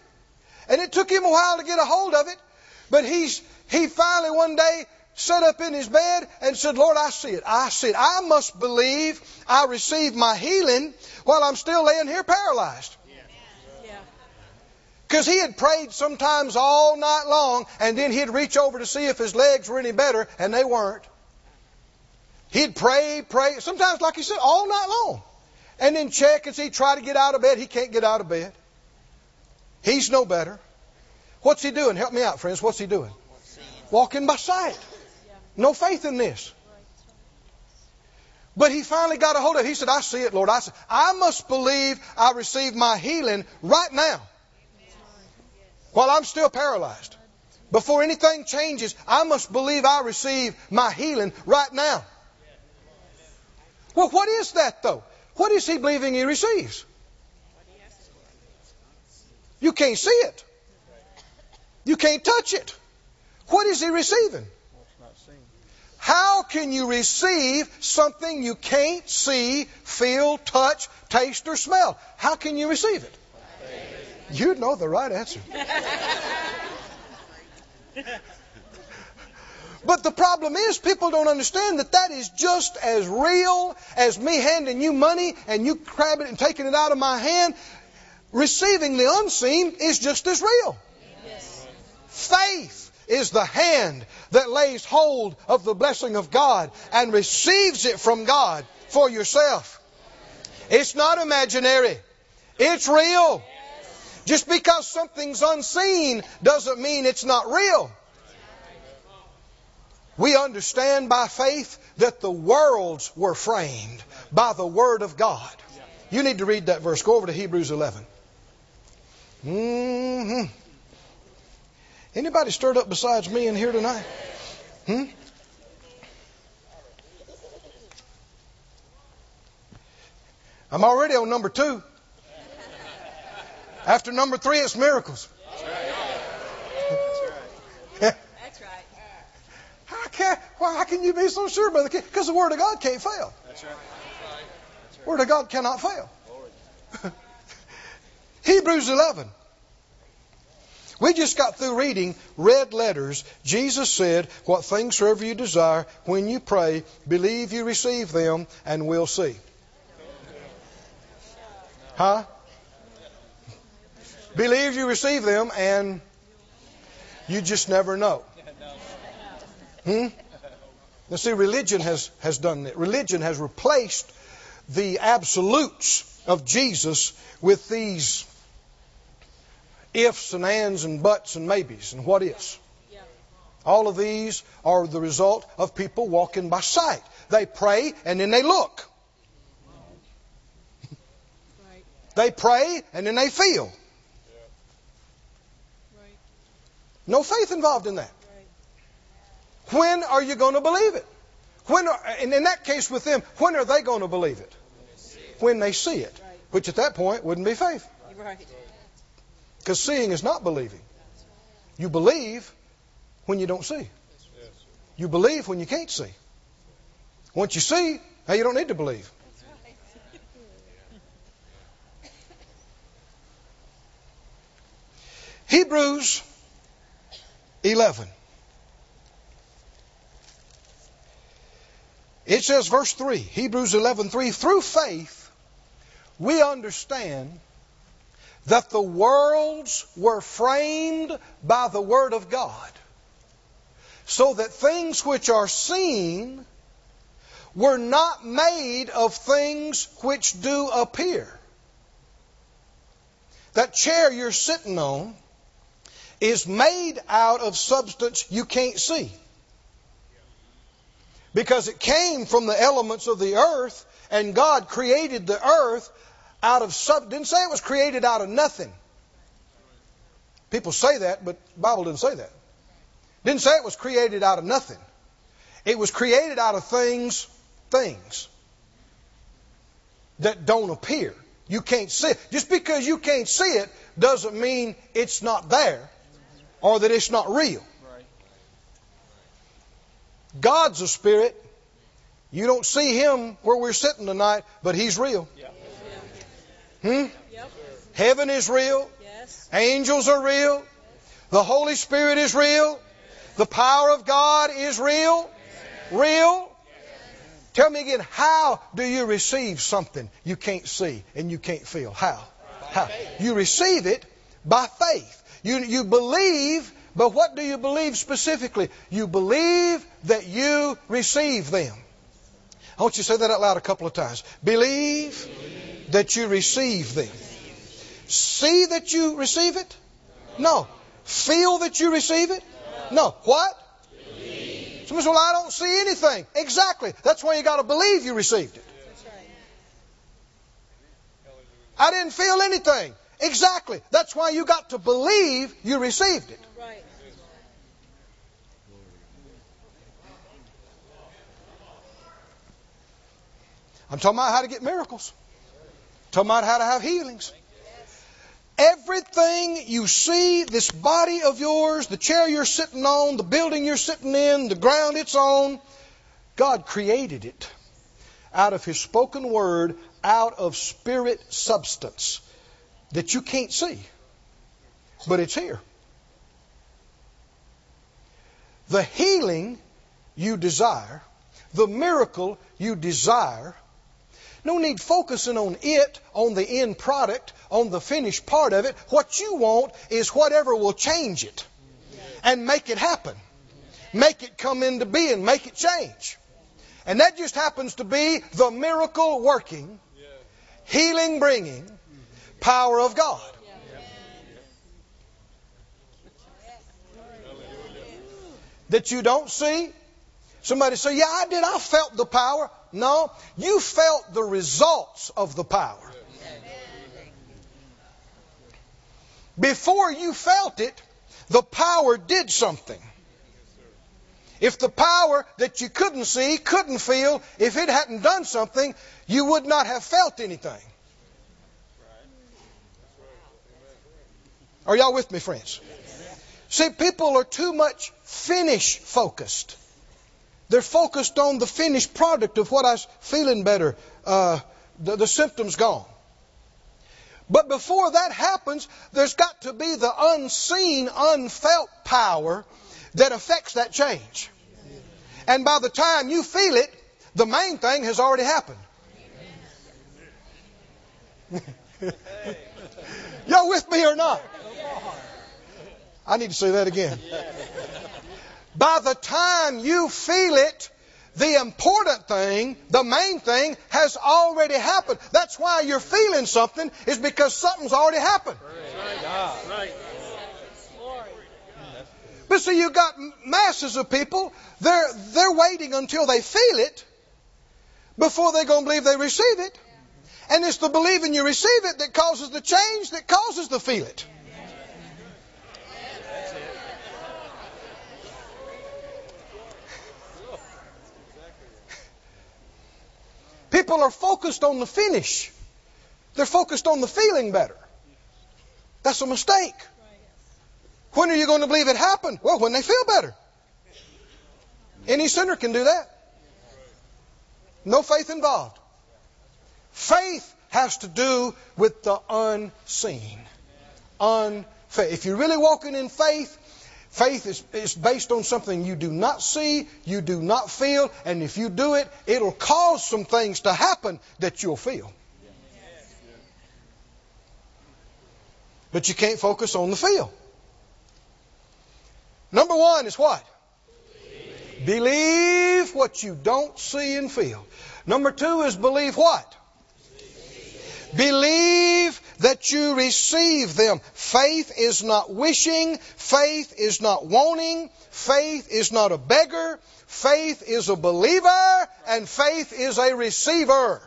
And it took him a while to get a hold of it, but he's, he finally one day sat up in his bed and said, Lord, I see it. I see it. I must believe I receive my healing while I'm still laying here paralyzed. Because he had prayed sometimes all night long, and then he'd reach over to see if his legs were any better, and they weren't. He'd pray, pray, sometimes, like he said, all night long. And then check and see, try to get out of bed. He can't get out of bed. He's no better. What's he doing? Help me out, friends. What's he doing? Walking by sight. No faith in this. But he finally got a hold of it. He said, I see it, Lord. I, see. I must believe I receive my healing right now while I'm still paralyzed. Before anything changes, I must believe I receive my healing right now. Well, what is that, though? What is he believing he receives? You can't see it. You can't touch it. What is he receiving? How can you receive something you can't see, feel, touch, taste, or smell? How can you receive it? You know the right answer. But the problem is, people don't understand that that is just as real as me handing you money and you grabbing it and taking it out of my hand. Receiving the unseen is just as real. Faith is the hand that lays hold of the blessing of God and receives it from God for yourself. It's not imaginary. It's real. Just because something's unseen doesn't mean it's not real. We understand by faith that the worlds were framed by the Word of God. You need to read that verse. Go over to Hebrews 11. Mm-hmm. Anybody stirred up besides me in here tonight? Hmm? I'm already on number two. After number three, it's miracles. can't, how can you be so sure, Brother Because the Word of God can't fail. That's right. That's right. Word of God cannot fail. Hebrews 11. We just got through reading red letters. Jesus said, What things soever you desire, when you pray, believe you receive them, and we'll see. Huh? Believe you receive them, and you just never know. Hmm? Now, see, religion has, has done that. Religion has replaced the absolutes of Jesus with these ifs and ands and buts and maybes and what ifs. All of these are the result of people walking by sight. They pray and then they look. They pray and then they feel. No faith involved in that. When are you going to believe it? When are, and in that case with them, when are they going to believe it? When they see it, which at that point wouldn't be faith. Because seeing is not believing. You believe when you don't see. You believe when you can't see. Once you see, now you don't need to believe. Hebrews 11. It says, verse 3, Hebrews 11, 3, through faith we understand that the worlds were framed by the Word of God, so that things which are seen were not made of things which do appear. That chair you're sitting on is made out of substance you can't see. Because it came from the elements of the earth, and God created the earth out of sub didn't say it was created out of nothing. People say that, but the Bible didn't say that. Didn't say it was created out of nothing. It was created out of things, things that don't appear. You can't see it. Just because you can't see it doesn't mean it's not there or that it's not real. God's a spirit. You don't see him where we're sitting tonight, but he's real. Hmm? Heaven is real. Angels are real. The Holy Spirit is real. The power of God is real. Real. Tell me again, how do you receive something you can't see and you can't feel? How? How? You receive it by faith. You, you believe, but what do you believe specifically? You believe that you receive them. I want you to say that out loud a couple of times. Believe that you receive them. See that you receive it? No. Feel that you receive it? No. What? Somebody says, well, I don't see anything. Exactly. That's why you got to believe you received it. I didn't feel anything. Exactly. That's why you got to believe you received it. Right. I'm talking about how to get miracles. I'm talking about how to have healings. Everything you see, this body of yours, the chair you're sitting on, the building you're sitting in, the ground it's on, God created it out of His spoken word, out of spirit substance that you can't see, but it's here. The healing you desire, the miracle you desire, no need focusing on it, on the end product, on the finished part of it. What you want is whatever will change it and make it happen. Make it come into being, make it change. And that just happens to be the miracle working, healing bringing power of God. That you don't see. Somebody say, Yeah, I did. I felt the power. No, you felt the results of the power. Before you felt it, the power did something. If the power that you couldn't see, couldn't feel, if it hadn't done something, you would not have felt anything. Are y'all with me, friends? See, people are too much finish focused. They're focused on the finished product of what I was feeling better, uh, the, the symptoms gone. But before that happens, there's got to be the unseen, unfelt power that affects that change. And by the time you feel it, the main thing has already happened. Y'all with me or not? I need to say that again. By the time you feel it, the important thing, the main thing, has already happened. That's why you're feeling something, is because something's already happened. But see, you've got masses of people, they're, they're waiting until they feel it before they're going to believe they receive it. And it's the believing you receive it that causes the change that causes the feel it. People are focused on the finish. They're focused on the feeling better. That's a mistake. When are you going to believe it happened? Well, when they feel better. Any sinner can do that. No faith involved. Faith has to do with the unseen. Unfaith. If you're really walking in faith, faith is, is based on something you do not see, you do not feel, and if you do it, it'll cause some things to happen that you'll feel. But you can't focus on the feel. Number one is what? Believe. believe what you don't see and feel. Number two is believe what? Believe that you receive them. Faith is not wishing. Faith is not wanting. Faith is not a beggar. Faith is a believer. And faith is a receiver.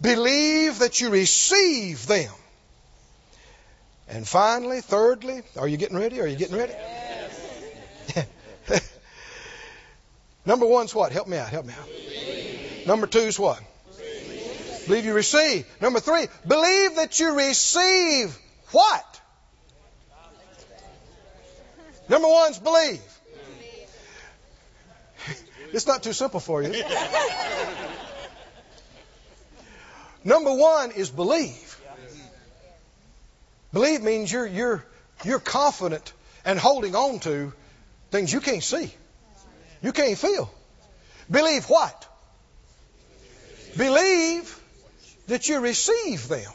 Believe that you receive them. And finally, thirdly, are you getting ready? Are you getting ready? Number one's what? Help me out. Help me out. Number two's what? Believe you receive. Number three, believe that you receive what? Number one's believe. It's not too simple for you. Number one is believe. Believe means you're, you're, you're confident and holding on to things you can't see, you can't feel. Believe what? Believe that you receive them.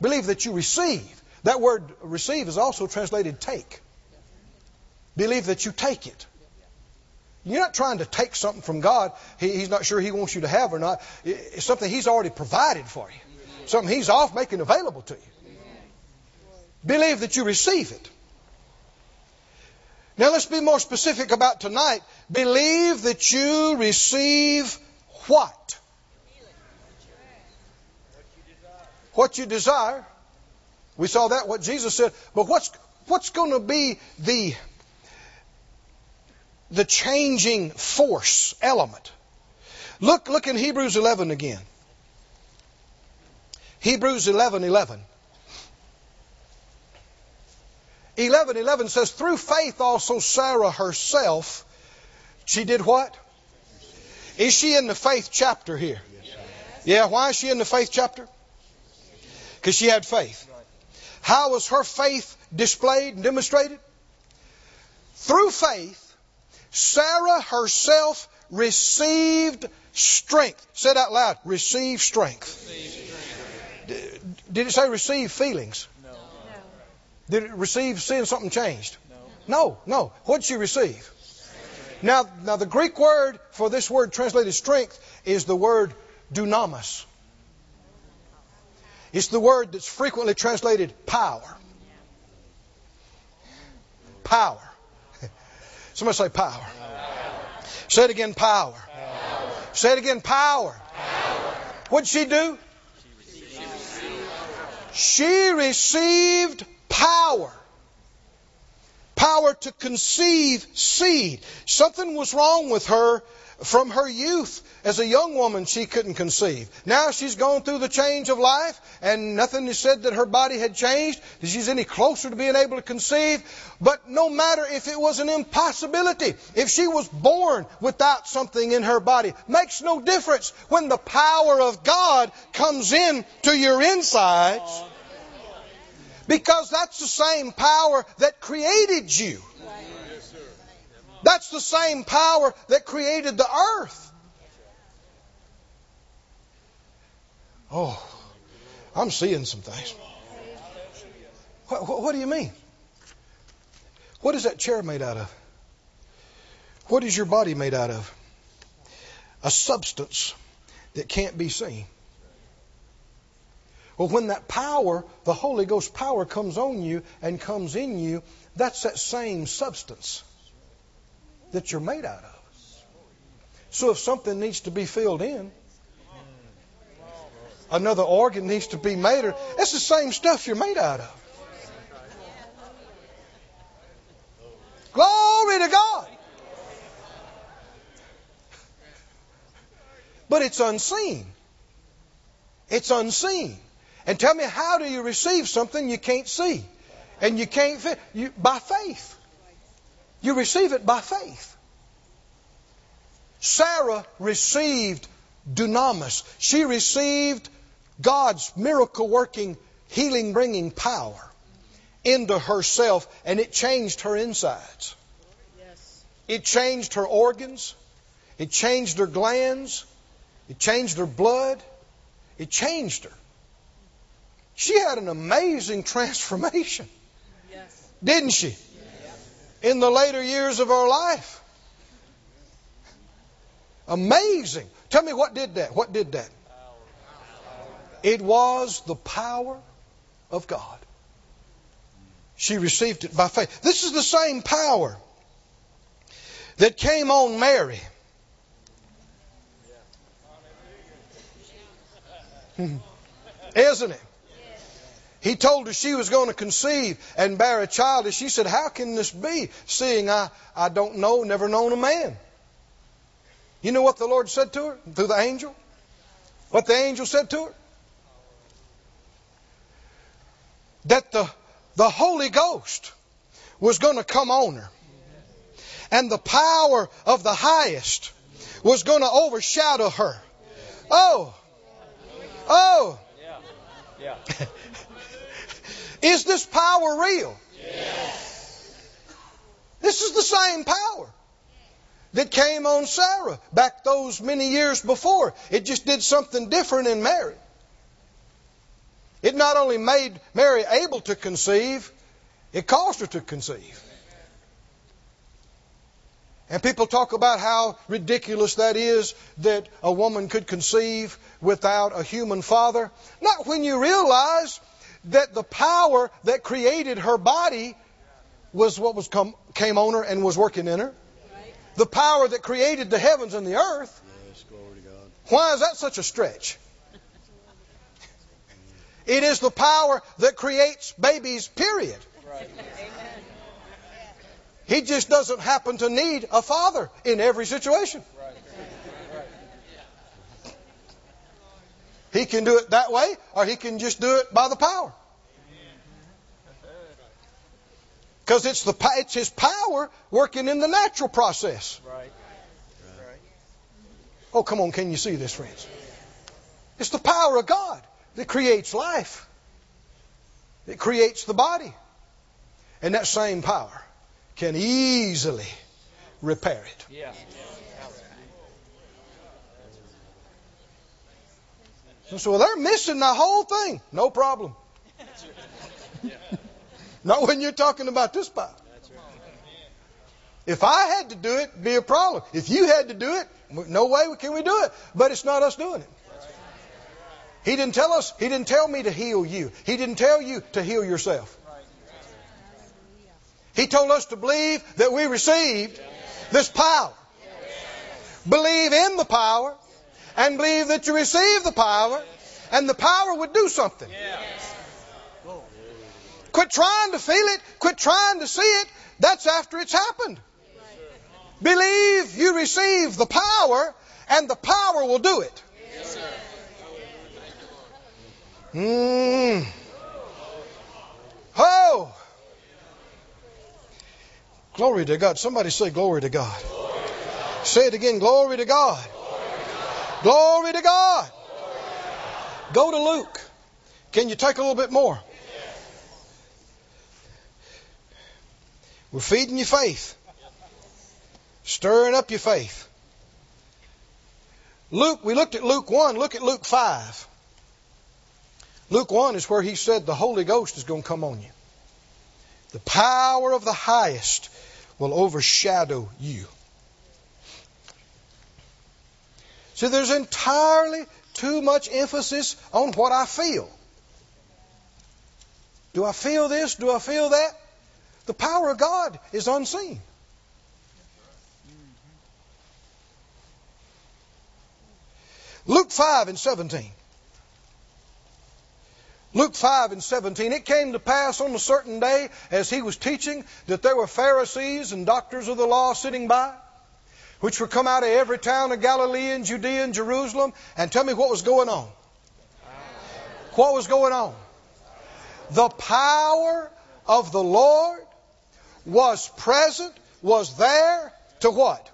Believe that you receive. That word receive is also translated take. Believe that you take it. You're not trying to take something from God he, He's not sure He wants you to have or not. It's something He's already provided for you, something He's off making available to you. Believe that you receive it. Now let's be more specific about tonight. Believe that you receive what? What you desire. We saw that what Jesus said. But what's what's going to be the the changing force element? Look look in Hebrews 11 again. Hebrews 11 11. 11 11 says, Through faith also Sarah herself, she did what? Is she in the faith chapter here? Yeah, why is she in the faith chapter? Because she had faith. How was her faith displayed and demonstrated? Through faith, Sarah herself received strength. Say it out loud. Receive strength. Did it say receive feelings? No. Did it receive seeing something changed? No. No, no. What did she receive? Now, now the Greek word for this word translated strength is the word dunamis. It's the word that's frequently translated power. Power. Somebody say power. power. Say it again, power. power. Say it again, power. power. What'd she do? She received power. Power to conceive seed. Something was wrong with her from her youth, as a young woman, she couldn't conceive. Now she's gone through the change of life, and nothing is said that her body had changed, that she's any closer to being able to conceive. But no matter if it was an impossibility, if she was born without something in her body, makes no difference when the power of God comes in to your insides. Because that's the same power that created you. That's the same power that created the earth. Oh, I'm seeing some things. What, what, what, do you mean? What is that chair made out of? What is your body made out of? A substance that can't be seen. Well, when that power, the Holy Ghost power, comes on you and comes in you, that's that same substance that you're made out of. So if something needs to be filled in, another organ needs to be made, or it's the same stuff you're made out of. Glory to God. But it's unseen. It's unseen. And tell me, how do you receive something you can't see? And you can't fit you by faith. You receive it by faith. Sarah received dunamis. She received God's miracle working, healing bringing power into herself, and it changed her insides. It changed her organs. It changed her glands. It changed her blood. It changed her. She had an amazing transformation, Yes. didn't she? In the later years of her life. Amazing. Tell me what did that? What did that? It was the power of God. She received it by faith. This is the same power that came on Mary. Hmm. Isn't it? He told her she was going to conceive and bear a child, and she said, How can this be, seeing I, I don't know, never known a man? You know what the Lord said to her through the angel? What the angel said to her? That the, the Holy Ghost was going to come on her. And the power of the highest was going to overshadow her. Oh! Oh! Yeah. Is this power real? Yes. This is the same power that came on Sarah back those many years before. It just did something different in Mary. It not only made Mary able to conceive, it caused her to conceive. And people talk about how ridiculous that is that a woman could conceive without a human father. Not when you realize that the power that created her body was what was come, came on her and was working in her. The power that created the heavens and the earth. Why is that such a stretch? It is the power that creates babies, period. He just doesn't happen to need a father in every situation. Right. Right. He can do it that way, or he can just do it by the power. Because it's the it's his power working in the natural process. Right. Oh, come on, can you see this, friends? It's the power of God that creates life. It creates the body. And that same power can easily repair it. Yeah. So they're missing the whole thing. No problem. Not when you're talking about this power. If I had to do it, be a problem. If you had to do it, no way can we do it. But it's not us doing it. He didn't tell us, He didn't tell me to heal you. He didn't tell you to heal yourself. He told us to believe that we received this power. Believe in the power and believe that you receive the power and the power would do something. Quit trying to feel it. Quit trying to see it. That's after it's happened. Believe you receive the power and the power will do it. Mm. Oh. Glory to God. Somebody say glory to God. Say it again. Glory to God. Glory to God. Go to Luke. Can you take a little bit more? We're feeding your faith, stirring up your faith. Luke, we looked at Luke 1, look at Luke 5. Luke 1 is where he said the Holy Ghost is going to come on you. The power of the highest will overshadow you. See, there's entirely too much emphasis on what I feel. Do I feel this? Do I feel that? The power of God is unseen. Luke 5 and 17. Luke 5 and 17. It came to pass on a certain day as he was teaching that there were Pharisees and doctors of the law sitting by, which were come out of every town of Galilee and Judea and Jerusalem. And tell me what was going on. What was going on? The power of the Lord was present, was there to what?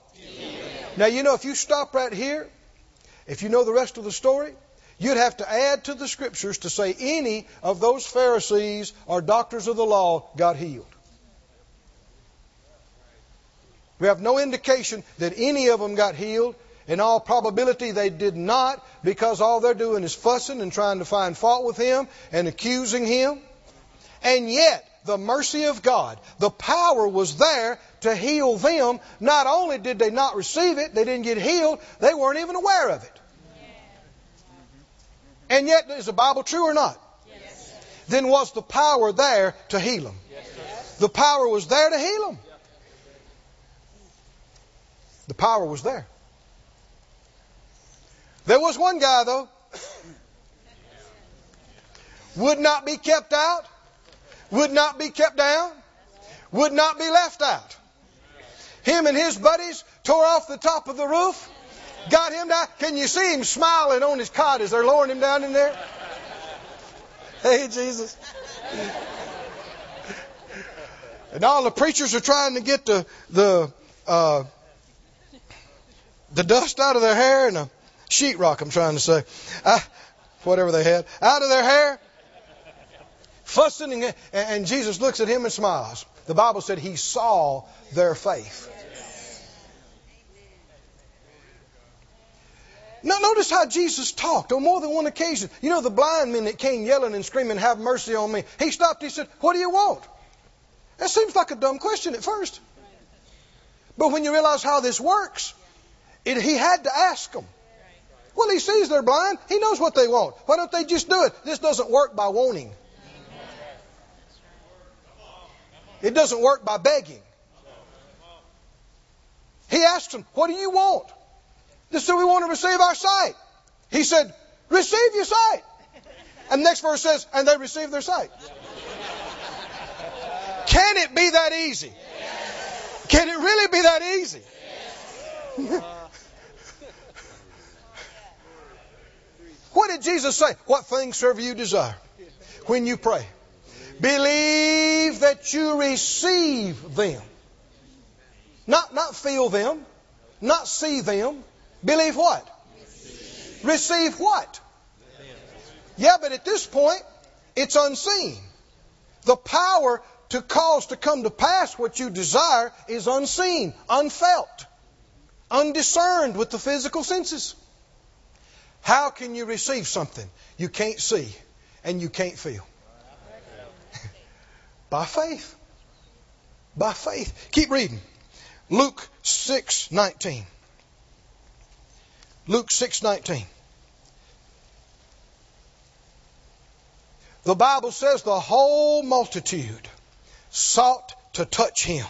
Now, you know, if you stop right here, if you know the rest of the story, you'd have to add to the scriptures to say any of those Pharisees or doctors of the law got healed. We have no indication that any of them got healed. In all probability, they did not because all they're doing is fussing and trying to find fault with him and accusing him. And yet, the mercy of God, the power was there to heal them. Not only did they not receive it, they didn't get healed, they weren't even aware of it. And yet, is the Bible true or not? Yes. Then was the power there to heal them? Yes. The power was there to heal them. The power was there. There was one guy, though, would not be kept out, would not be kept down, would not be left out. Him and his buddies tore off the top of the roof, got him down. Can you see him smiling on his cot as they're lowering him down in there? Hey, Jesus. And all the preachers are trying to get the the uh, the dust out of their hair and the sheetrock. I'm trying to say, uh, whatever they had, out of their hair, fussing, and, and Jesus looks at him and smiles. The Bible said he saw their faith. Now, notice how Jesus talked on more than one occasion. You know, the blind men that came yelling and screaming, Have mercy on me. He stopped, he said, What do you want? That seems like a dumb question at first. But when you realize how this works, it, he had to ask them. Well, he sees they're blind. He knows what they want. Why don't they just do it? This doesn't work by wanting. It doesn't work by begging. He asked them, What do you want? They said, We want to receive our sight. He said, Receive your sight. And the next verse says, And they received their sight. Can it be that easy? Can it really be that easy? what did Jesus say? What things serve you desire when you pray? Believe that you receive them. Not, not feel them, not see them, Believe what? Receive, Receive what? Yeah, but at this point, it's unseen. The power to cause to come to pass what you desire is unseen, unfelt, undiscerned with the physical senses. How can you receive something you can't see and you can't feel? By faith. By faith. Keep reading. Luke 6:19. Luke 6:19. The Bible says the whole multitude sought to touch him.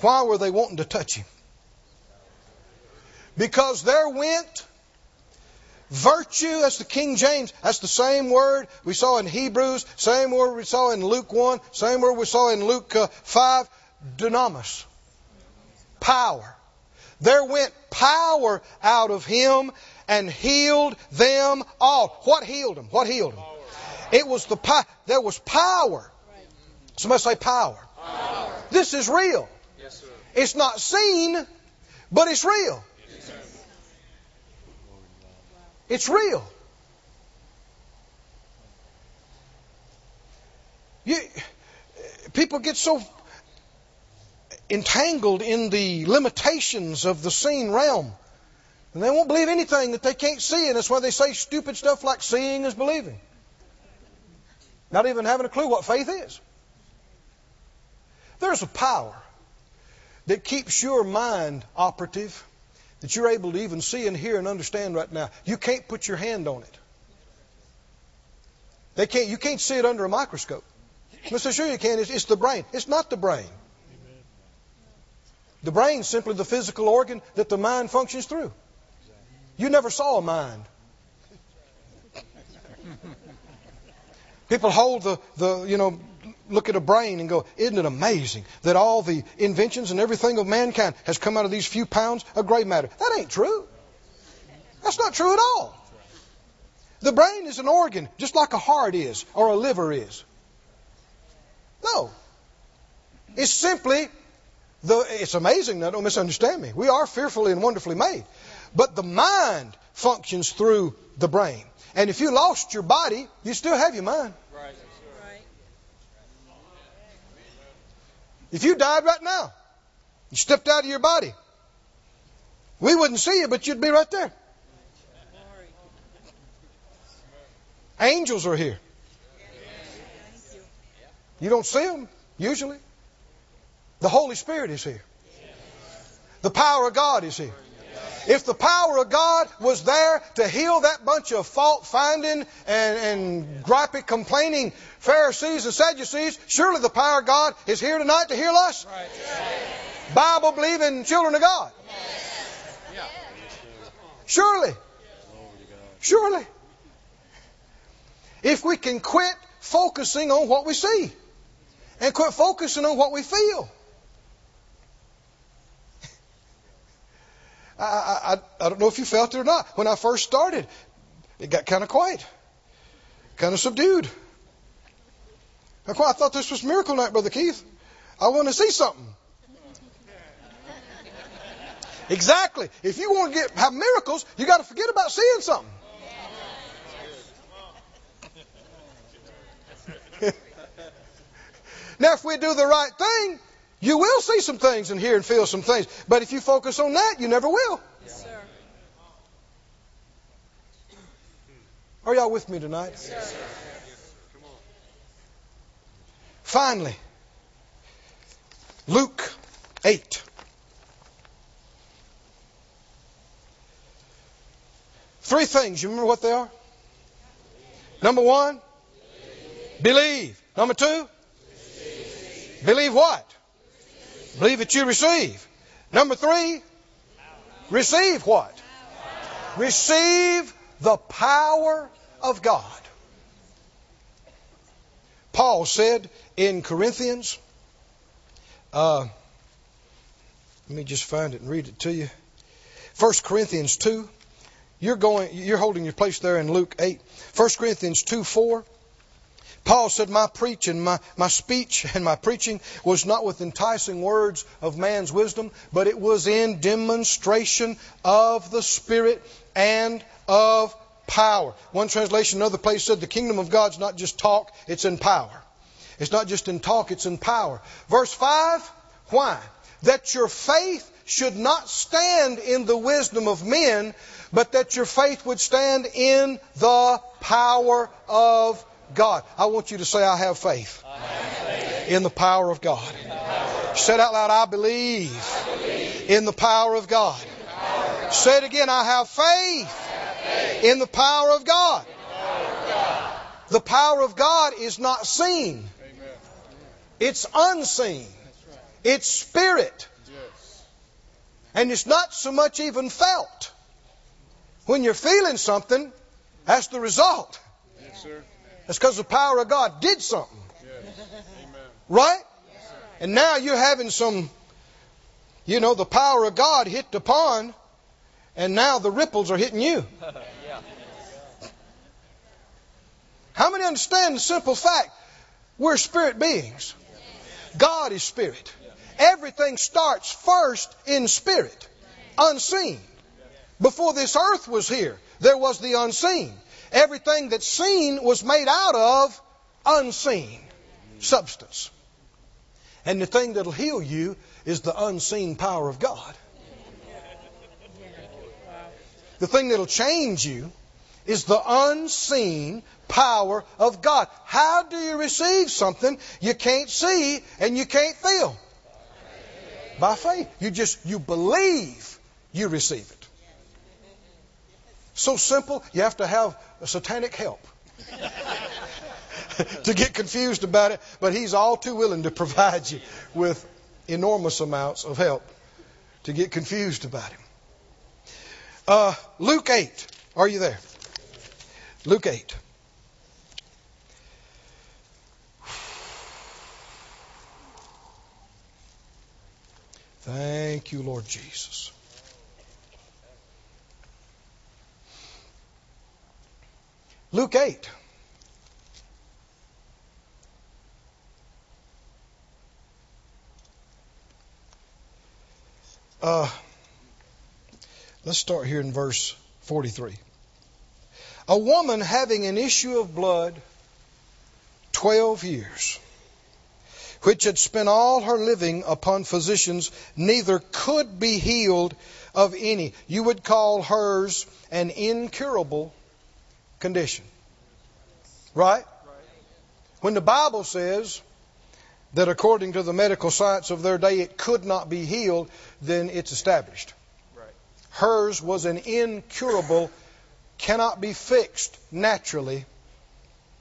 Why were they wanting to touch him? Because there went virtue, that's the King James, that's the same word we saw in Hebrews, same word we saw in Luke 1, same word we saw in Luke uh, 5, dunamis. Power. There went power out of him and healed them all. What healed them? What healed them? It was the power. There was power. Somebody say power. power. This is real. Yes, it's not seen, but it's real. Yes, it's real. You, people get so entangled in the limitations of the seen realm. And they won't believe anything that they can't see, and that's why they say stupid stuff like seeing is believing. Not even having a clue what faith is. There's a power that keeps your mind operative, that you're able to even see and hear and understand right now. You can't put your hand on it. They can't, you can't see it under a microscope. Said, sure you can. It's, it's the brain. It's not the brain. The brain's simply the physical organ that the mind functions through. You never saw a mind. People hold the, the, you know, look at a brain and go, isn't it amazing that all the inventions and everything of mankind has come out of these few pounds of gray matter? That ain't true. That's not true at all. The brain is an organ, just like a heart is or a liver is. No. It's simply the, it's amazing now, don't misunderstand me. We are fearfully and wonderfully made. But the mind functions through the brain. And if you lost your body, you still have your mind. If you died right now, you stepped out of your body, we wouldn't see you, but you'd be right there. Angels are here. You don't see them, usually. The Holy Spirit is here. The power of God is here. If the power of God was there to heal that bunch of fault finding and, and gripey complaining Pharisees and Sadducees, surely the power of God is here tonight to heal us. Bible believing children of God. Surely. Surely. If we can quit focusing on what we see and quit focusing on what we feel. I, I, I don't know if you felt it or not. When I first started, it got kind of quiet, kind of subdued. I thought this was miracle night, Brother Keith. I want to see something. Exactly. If you want to get have miracles, you got to forget about seeing something. now, if we do the right thing, you will see some things and hear and feel some things. But if you focus on that, you never will. Yes, sir. Are y'all with me tonight? Yes, sir. Finally, Luke 8. Three things. You remember what they are? Number one, believe. Number two, believe what? Believe that you receive. Number three, receive what? Receive the power of God. Paul said in Corinthians, uh, let me just find it and read it to you. 1 Corinthians 2. You're going, you're holding your place there in Luke 8. 1 Corinthians 2 4. Paul said, My preaching, my, my speech and my preaching was not with enticing words of man's wisdom, but it was in demonstration of the Spirit and of power. One translation, another place said, The kingdom of God's not just talk, it's in power. It's not just in talk, it's in power. Verse 5, why? That your faith should not stand in the wisdom of men, but that your faith would stand in the power of God. I want you to say, I have faith, I have faith. in the power of God. Say it out loud, I believe, I believe. in the power of God. Say it again, I have faith, have faith. in the power of God. God. The power of God is not seen. Amen. It's unseen. It's spirit. Yes. And it's not so much even felt. When you're feeling something, that's the result. Yes. That's because the power of God did something. Yes. Right? And now you're having some, you know, the power of God hit the pond, and now the ripples are hitting you. How many understand the simple fact we're spirit beings? God is spirit. Everything starts first in spirit, unseen. Before this earth was here, there was the unseen. Everything that's seen was made out of unseen substance. And the thing that'll heal you is the unseen power of God. The thing that'll change you is the unseen power of God. How do you receive something you can't see and you can't feel? By faith. You just you believe you receive it. So simple, you have to have satanic help. to get confused about it, but He's all too willing to provide you with enormous amounts of help to get confused about Him. Uh, Luke 8. Are you there? Luke 8. Thank you, Lord Jesus. Luke 8. Uh, let's start here in verse 43. A woman having an issue of blood 12 years, which had spent all her living upon physicians, neither could be healed of any. You would call hers an incurable condition. Right? When the Bible says that according to the medical science of their day it could not be healed, then it's established. Hers was an incurable, cannot be fixed naturally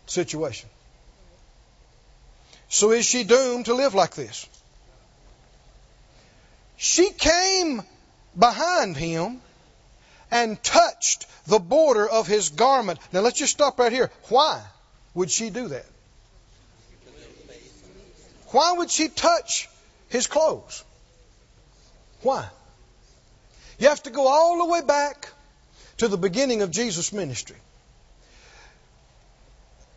situation. So is she doomed to live like this? She came behind him and touched the border of his garment. Now let's just stop right here. Why would she do that? Why would she touch his clothes? Why? You have to go all the way back to the beginning of Jesus' ministry.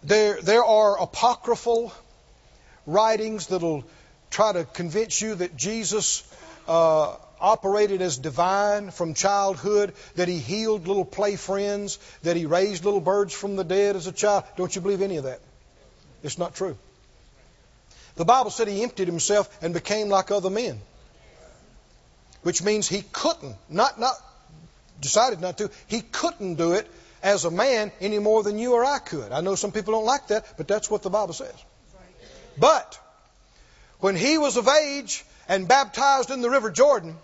There, there are apocryphal writings that'll try to convince you that Jesus uh, operated as divine from childhood, that he healed little play friends, that he raised little birds from the dead as a child. Don't you believe any of that? It's not true. The Bible said he emptied himself and became like other men, which means he couldn't, not, not decided not to, he couldn't do it as a man any more than you or I could. I know some people don't like that, but that's what the Bible says. But when he was of age and baptized in the river Jordan,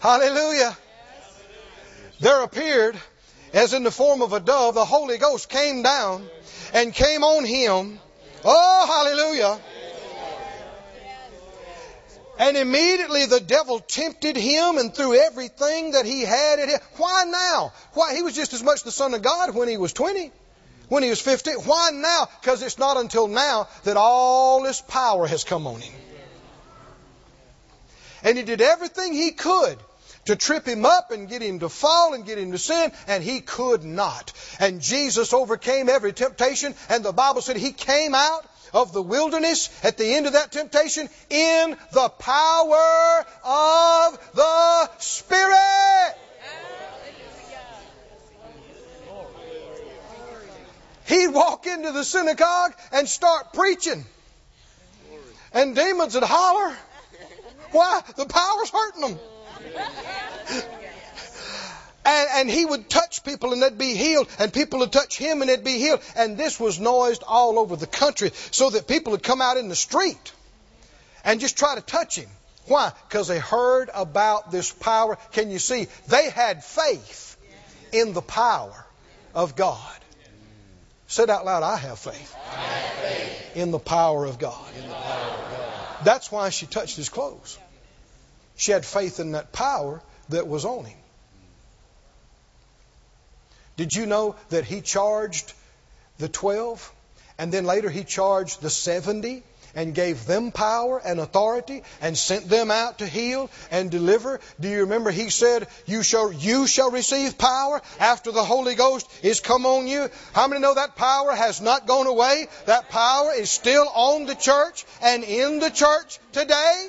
hallelujah, there appeared, as in the form of a dove, the Holy Ghost came down and came on him. Oh, hallelujah. And immediately the devil tempted him and threw everything that he had at him. Why now? Why? He was just as much the Son of God when he was 20, when he was 15. Why now? Because it's not until now that all this power has come on him. And he did everything he could to trip him up and get him to fall and get him to sin, and he could not. And Jesus overcame every temptation, and the Bible said he came out of the wilderness at the end of that temptation in the power of the Spirit. He'd walk into the synagogue and start preaching. And demons would holler. Why? The power's hurting them. And, and, he would touch people and they'd be healed, and people would touch him and they'd be healed. And this was noised all over the country so that people would come out in the street and just try to touch him. Why? Because they heard about this power. Can you see? They had faith in the power of God. Say it out loud I have faith, I have faith in the power of God. in the power of God. That's why she touched his clothes. She had faith in that power that was on him. Did you know that he charged the 12 and then later he charged the 70 and gave them power and authority and sent them out to heal and deliver? Do you remember he said, you shall, you shall receive power after the Holy Ghost is come on you? How many know that power has not gone away? That power is still on the church and in the church today?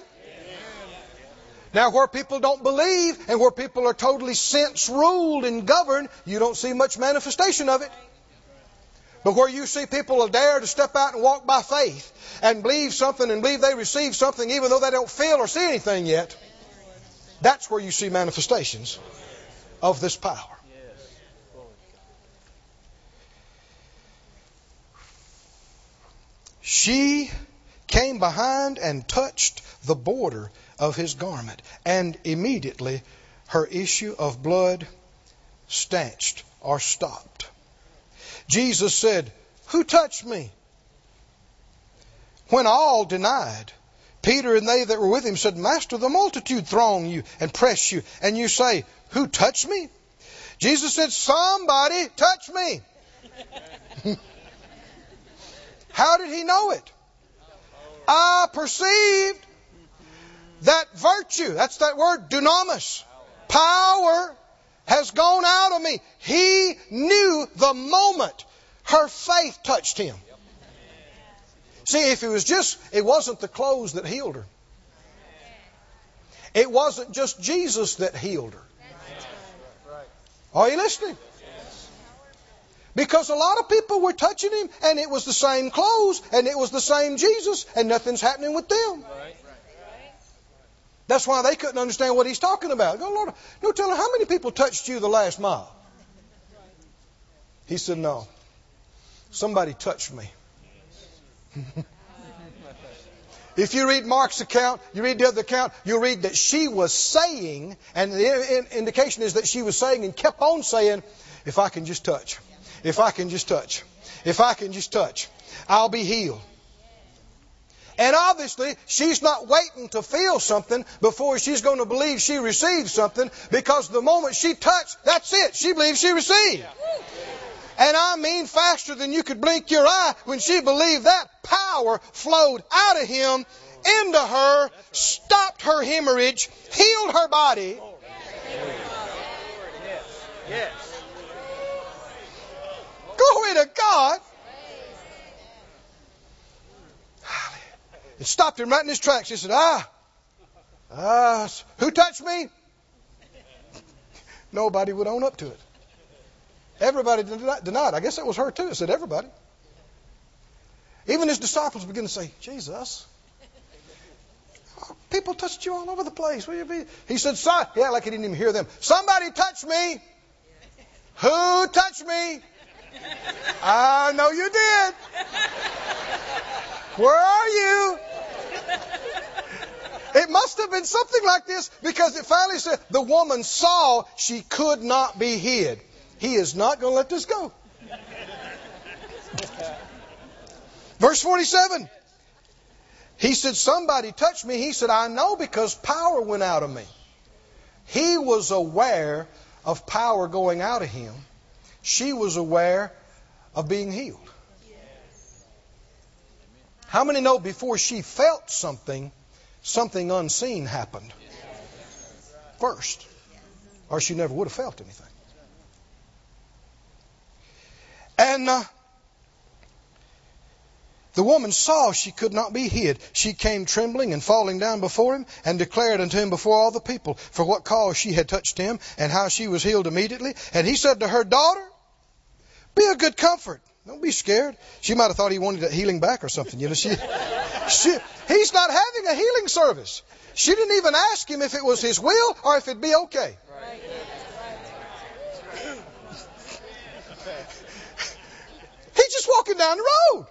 Now, where people don't believe and where people are totally sense ruled and governed, you don't see much manifestation of it. But where you see people dare to step out and walk by faith and believe something and believe they receive something even though they don't feel or see anything yet, that's where you see manifestations of this power. She came behind and touched the border of his garment, and immediately her issue of blood stanched or stopped. Jesus said, Who touched me? when all denied, Peter and they that were with him said, Master, the multitude throng you and press you, and you say, Who touched me? Jesus said, Somebody touched me. How did he know it? I perceived that virtue, that's that word, dunamis, power has gone out of me. He knew the moment her faith touched him. See, if it was just, it wasn't the clothes that healed her. It wasn't just Jesus that healed her. Are you listening? Because a lot of people were touching him and it was the same clothes and it was the same Jesus and nothing's happening with them. That's why they couldn't understand what he's talking about. Go, Lord, no telling how many people touched you the last mile. He said, No. Somebody touched me. if you read Mark's account, you read the other account, you'll read that she was saying, and the indication is that she was saying and kept on saying, If I can just touch, if I can just touch, if I can just touch, I'll be healed. And obviously, she's not waiting to feel something before she's going to believe she received something because the moment she touched, that's it. She believes she received. And I mean faster than you could blink your eye when she believed that power flowed out of him into her, stopped her hemorrhage, healed her body. Glory to God. It stopped him right in his tracks. He said, Ah, ah, who touched me? Nobody would own up to it. Everybody denied. I guess it was her too. It said everybody. Even his disciples began to say, Jesus, people touched you all over the place. Will you be? He said, Son, yeah, like he didn't even hear them. Somebody touched me. Who touched me? I know you did. Where are you? It must have been something like this because it finally said the woman saw she could not be hid. He is not going to let this go. Verse 47. He said, Somebody touched me. He said, I know because power went out of me. He was aware of power going out of him. She was aware of being healed. How many know before she felt something, something unseen happened first? Or she never would have felt anything. And uh, the woman saw she could not be hid. She came trembling and falling down before him and declared unto him before all the people for what cause she had touched him and how she was healed immediately. And he said to her, Daughter, be of good comfort. Don't be scared. She might have thought he wanted a healing back or something. You know, she, she, he's not having a healing service. She didn't even ask him if it was his will or if it'd be okay. Right. He's just walking down the road.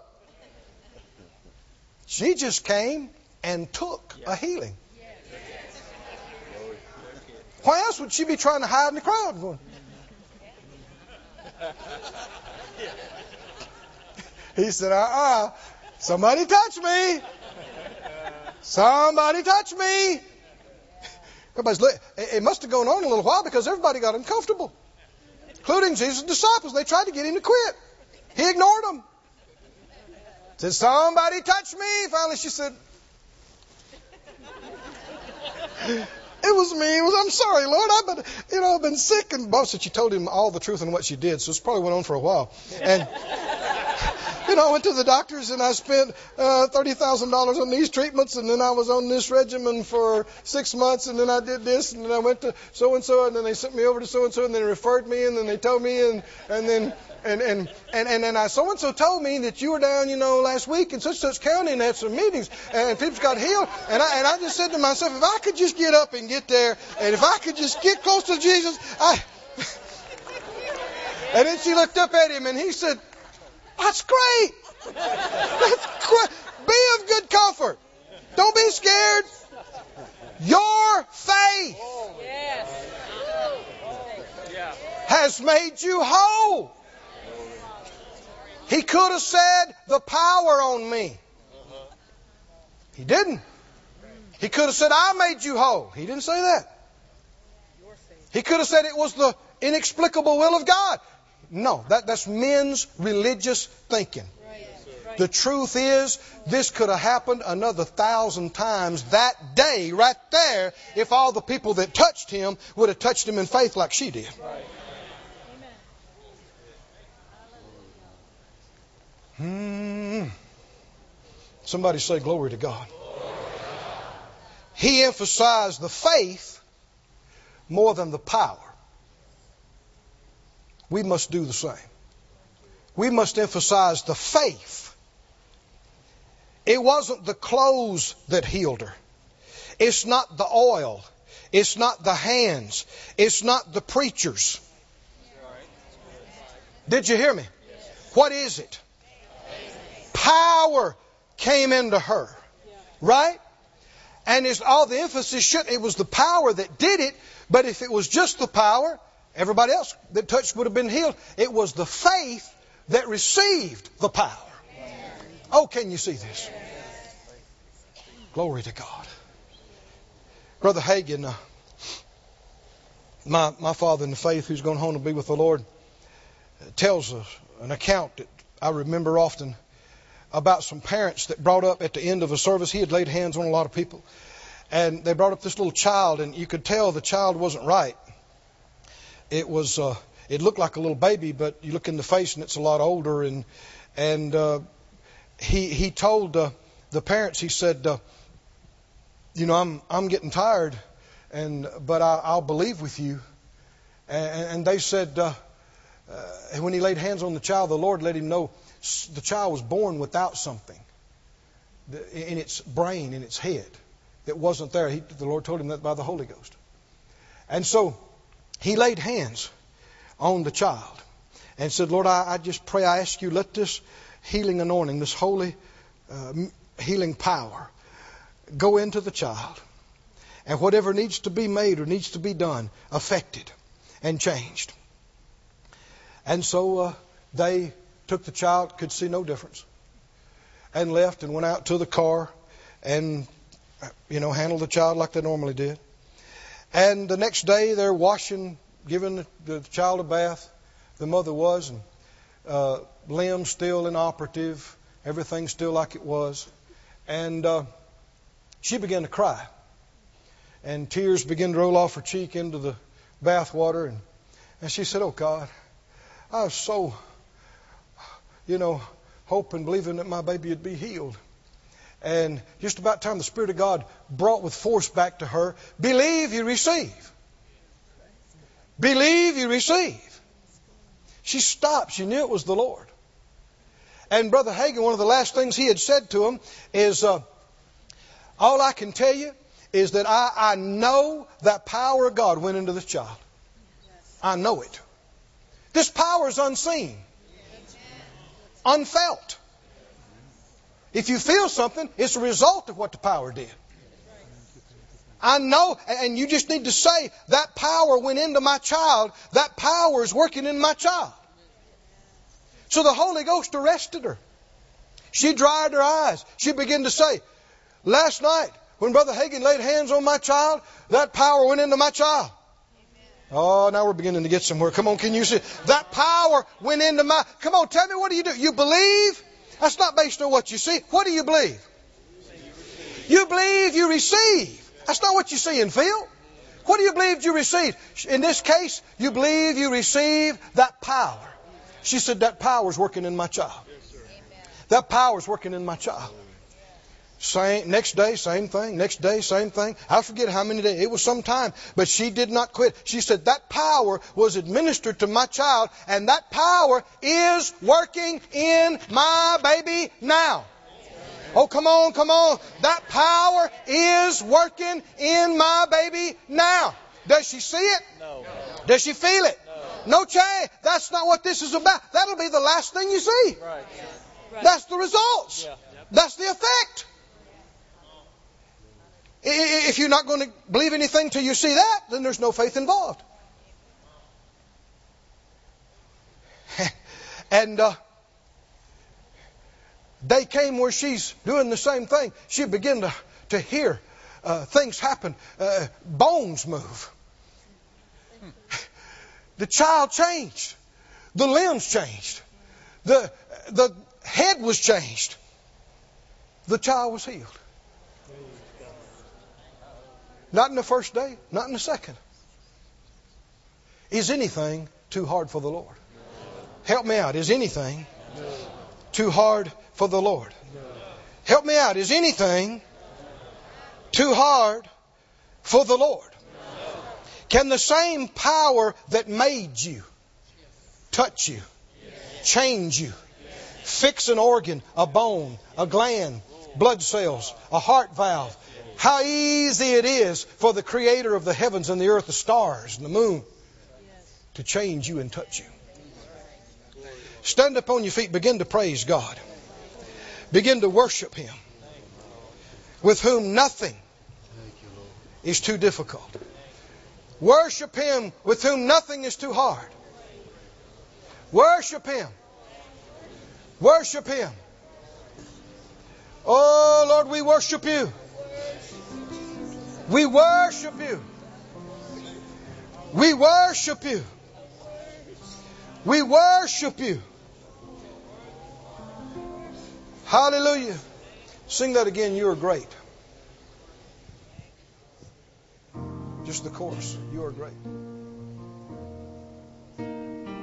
She just came and took a healing. Why else would she be trying to hide in the crowd? Going, he said, uh uh-uh. uh Somebody touch me. Somebody touch me. Everybody's, it must have gone on a little while because everybody got uncomfortable, including Jesus' disciples. They tried to get him to quit. He ignored them. Said, somebody touch me. Finally, she said, It was me. It was, I'm sorry, Lord. I've been, you know, I've been sick. And boss said she told him all the truth and what she did. So this probably went on for a while. And, you know, I went to the doctors and I spent uh, $30,000 on these treatments. And then I was on this regimen for six months. And then I did this. And then I went to so and so. And then they sent me over to so and so. And they referred me. And then they told me. And, and then and and and and, and I so and so told me that you were down, you know, last week in such such county and had some meetings and people got healed. And I and I just said to myself, if I could just get up and get there, and if I could just get close to Jesus, I. and then she looked up at him and he said, "That's great. That's great. Be of good comfort. Don't be scared. Your faith." has made you whole. He could have said, the power on me. He didn't. He could have said, I made you whole. He didn't say that. He could have said it was the inexplicable will of God. No, that, that's men's religious thinking. The truth is, this could have happened another thousand times that day, right there, if all the people that touched him would have touched him in faith like she did. Hmm. Somebody say, Glory to God. He emphasized the faith more than the power. We must do the same. We must emphasize the faith. It wasn't the clothes that healed her. It's not the oil. It's not the hands. It's not the preachers. Did you hear me? What is it? Power came into her. Right? And it's all the emphasis should it was the power that did it, but if it was just the power, everybody else that touched would have been healed. It was the faith that received the power. Oh, can you see this? Glory to God. Brother Hagin, uh, my, my father in the faith who's gone home to be with the Lord, uh, tells an account that I remember often about some parents that brought up at the end of a service. He had laid hands on a lot of people. And they brought up this little child, and you could tell the child wasn't right. It was, uh, it looked like a little baby, but you look in the face and it's a lot older. And and uh, he he told uh, the parents, he said, uh, you know, I'm I'm getting tired, and but I, I'll believe with you. And, and they said, uh, uh, when he laid hands on the child, the Lord let him know the child was born without something in its brain, in its head, that wasn't there. He, the Lord told him that by the Holy Ghost. And so he laid hands on the child and said, Lord, I, I just pray, I ask you, let this healing anointing, this holy uh, healing power, go into the child. And whatever needs to be made or needs to be done, affected and changed. And so uh, they took the child, could see no difference, and left and went out to the car and, you know, handled the child like they normally did. And the next day they're washing, giving the, child a bath. The mother was, and uh, limbs still inoperative, everything still like it was. And uh, she began to cry. And tears began to roll off her cheek into the bath water. And, and she said, Oh God, I was so you know, hoping, believing that my baby would be healed. And just about time the Spirit of God brought with force back to her, believe you receive. Believe you receive. She stopped. She knew it was the Lord. And Brother Hagin, one of the last things he had said to him is, uh, all I can tell you is that I, I know that power of God went into this child. I know it. This power is unseen unfelt. If you feel something, it's a result of what the power did. I know, and you just need to say, that power went into my child, that power is working in my child. So the Holy Ghost arrested her. She dried her eyes. She began to say, Last night, when Brother Hagin laid hands on my child, that power went into my child. Oh, now we're beginning to get somewhere. Come on, can you see? That power went into my. Come on, tell me what do you do? You believe? That's not based on what you see. What do you believe? You believe you receive. That's not what you see and feel. What do you believe you receive? In this case, you believe you receive that power. She said, That power is working in my child. That power is working in my child. Same, next day, same thing. Next day, same thing. I forget how many days. It was some time. But she did not quit. She said, that power was administered to my child, and that power is working in my baby now. Oh, come on, come on. That power is working in my baby now. Does she see it? No. Does she feel it? No, change. That's not what this is about. That'll be the last thing you see. Right. That's the results. Yeah. That's the effect. If you're not going to believe anything till you see that, then there's no faith involved. and uh, day came where she's doing the same thing. She began to, to hear uh, things happen, uh, bones move. The child changed. The limbs changed. The, the head was changed. The child was healed. Not in the first day, not in the second. Is anything too hard for the Lord? Help me out. Is anything too hard for the Lord? Help me out. Is anything too hard for the Lord? Can the same power that made you touch you, change you, fix an organ, a bone, a gland, blood cells, a heart valve? How easy it is for the creator of the heavens and the earth, the stars and the moon, to change you and touch you. Stand up on your feet, begin to praise God. Begin to worship Him, with whom nothing is too difficult. Worship Him with whom nothing is too hard. Worship Him. Worship Him. Oh Lord, we worship You. We worship You. We worship You. We worship You. Hallelujah. Sing that again. You are great. Just the chorus. You are great.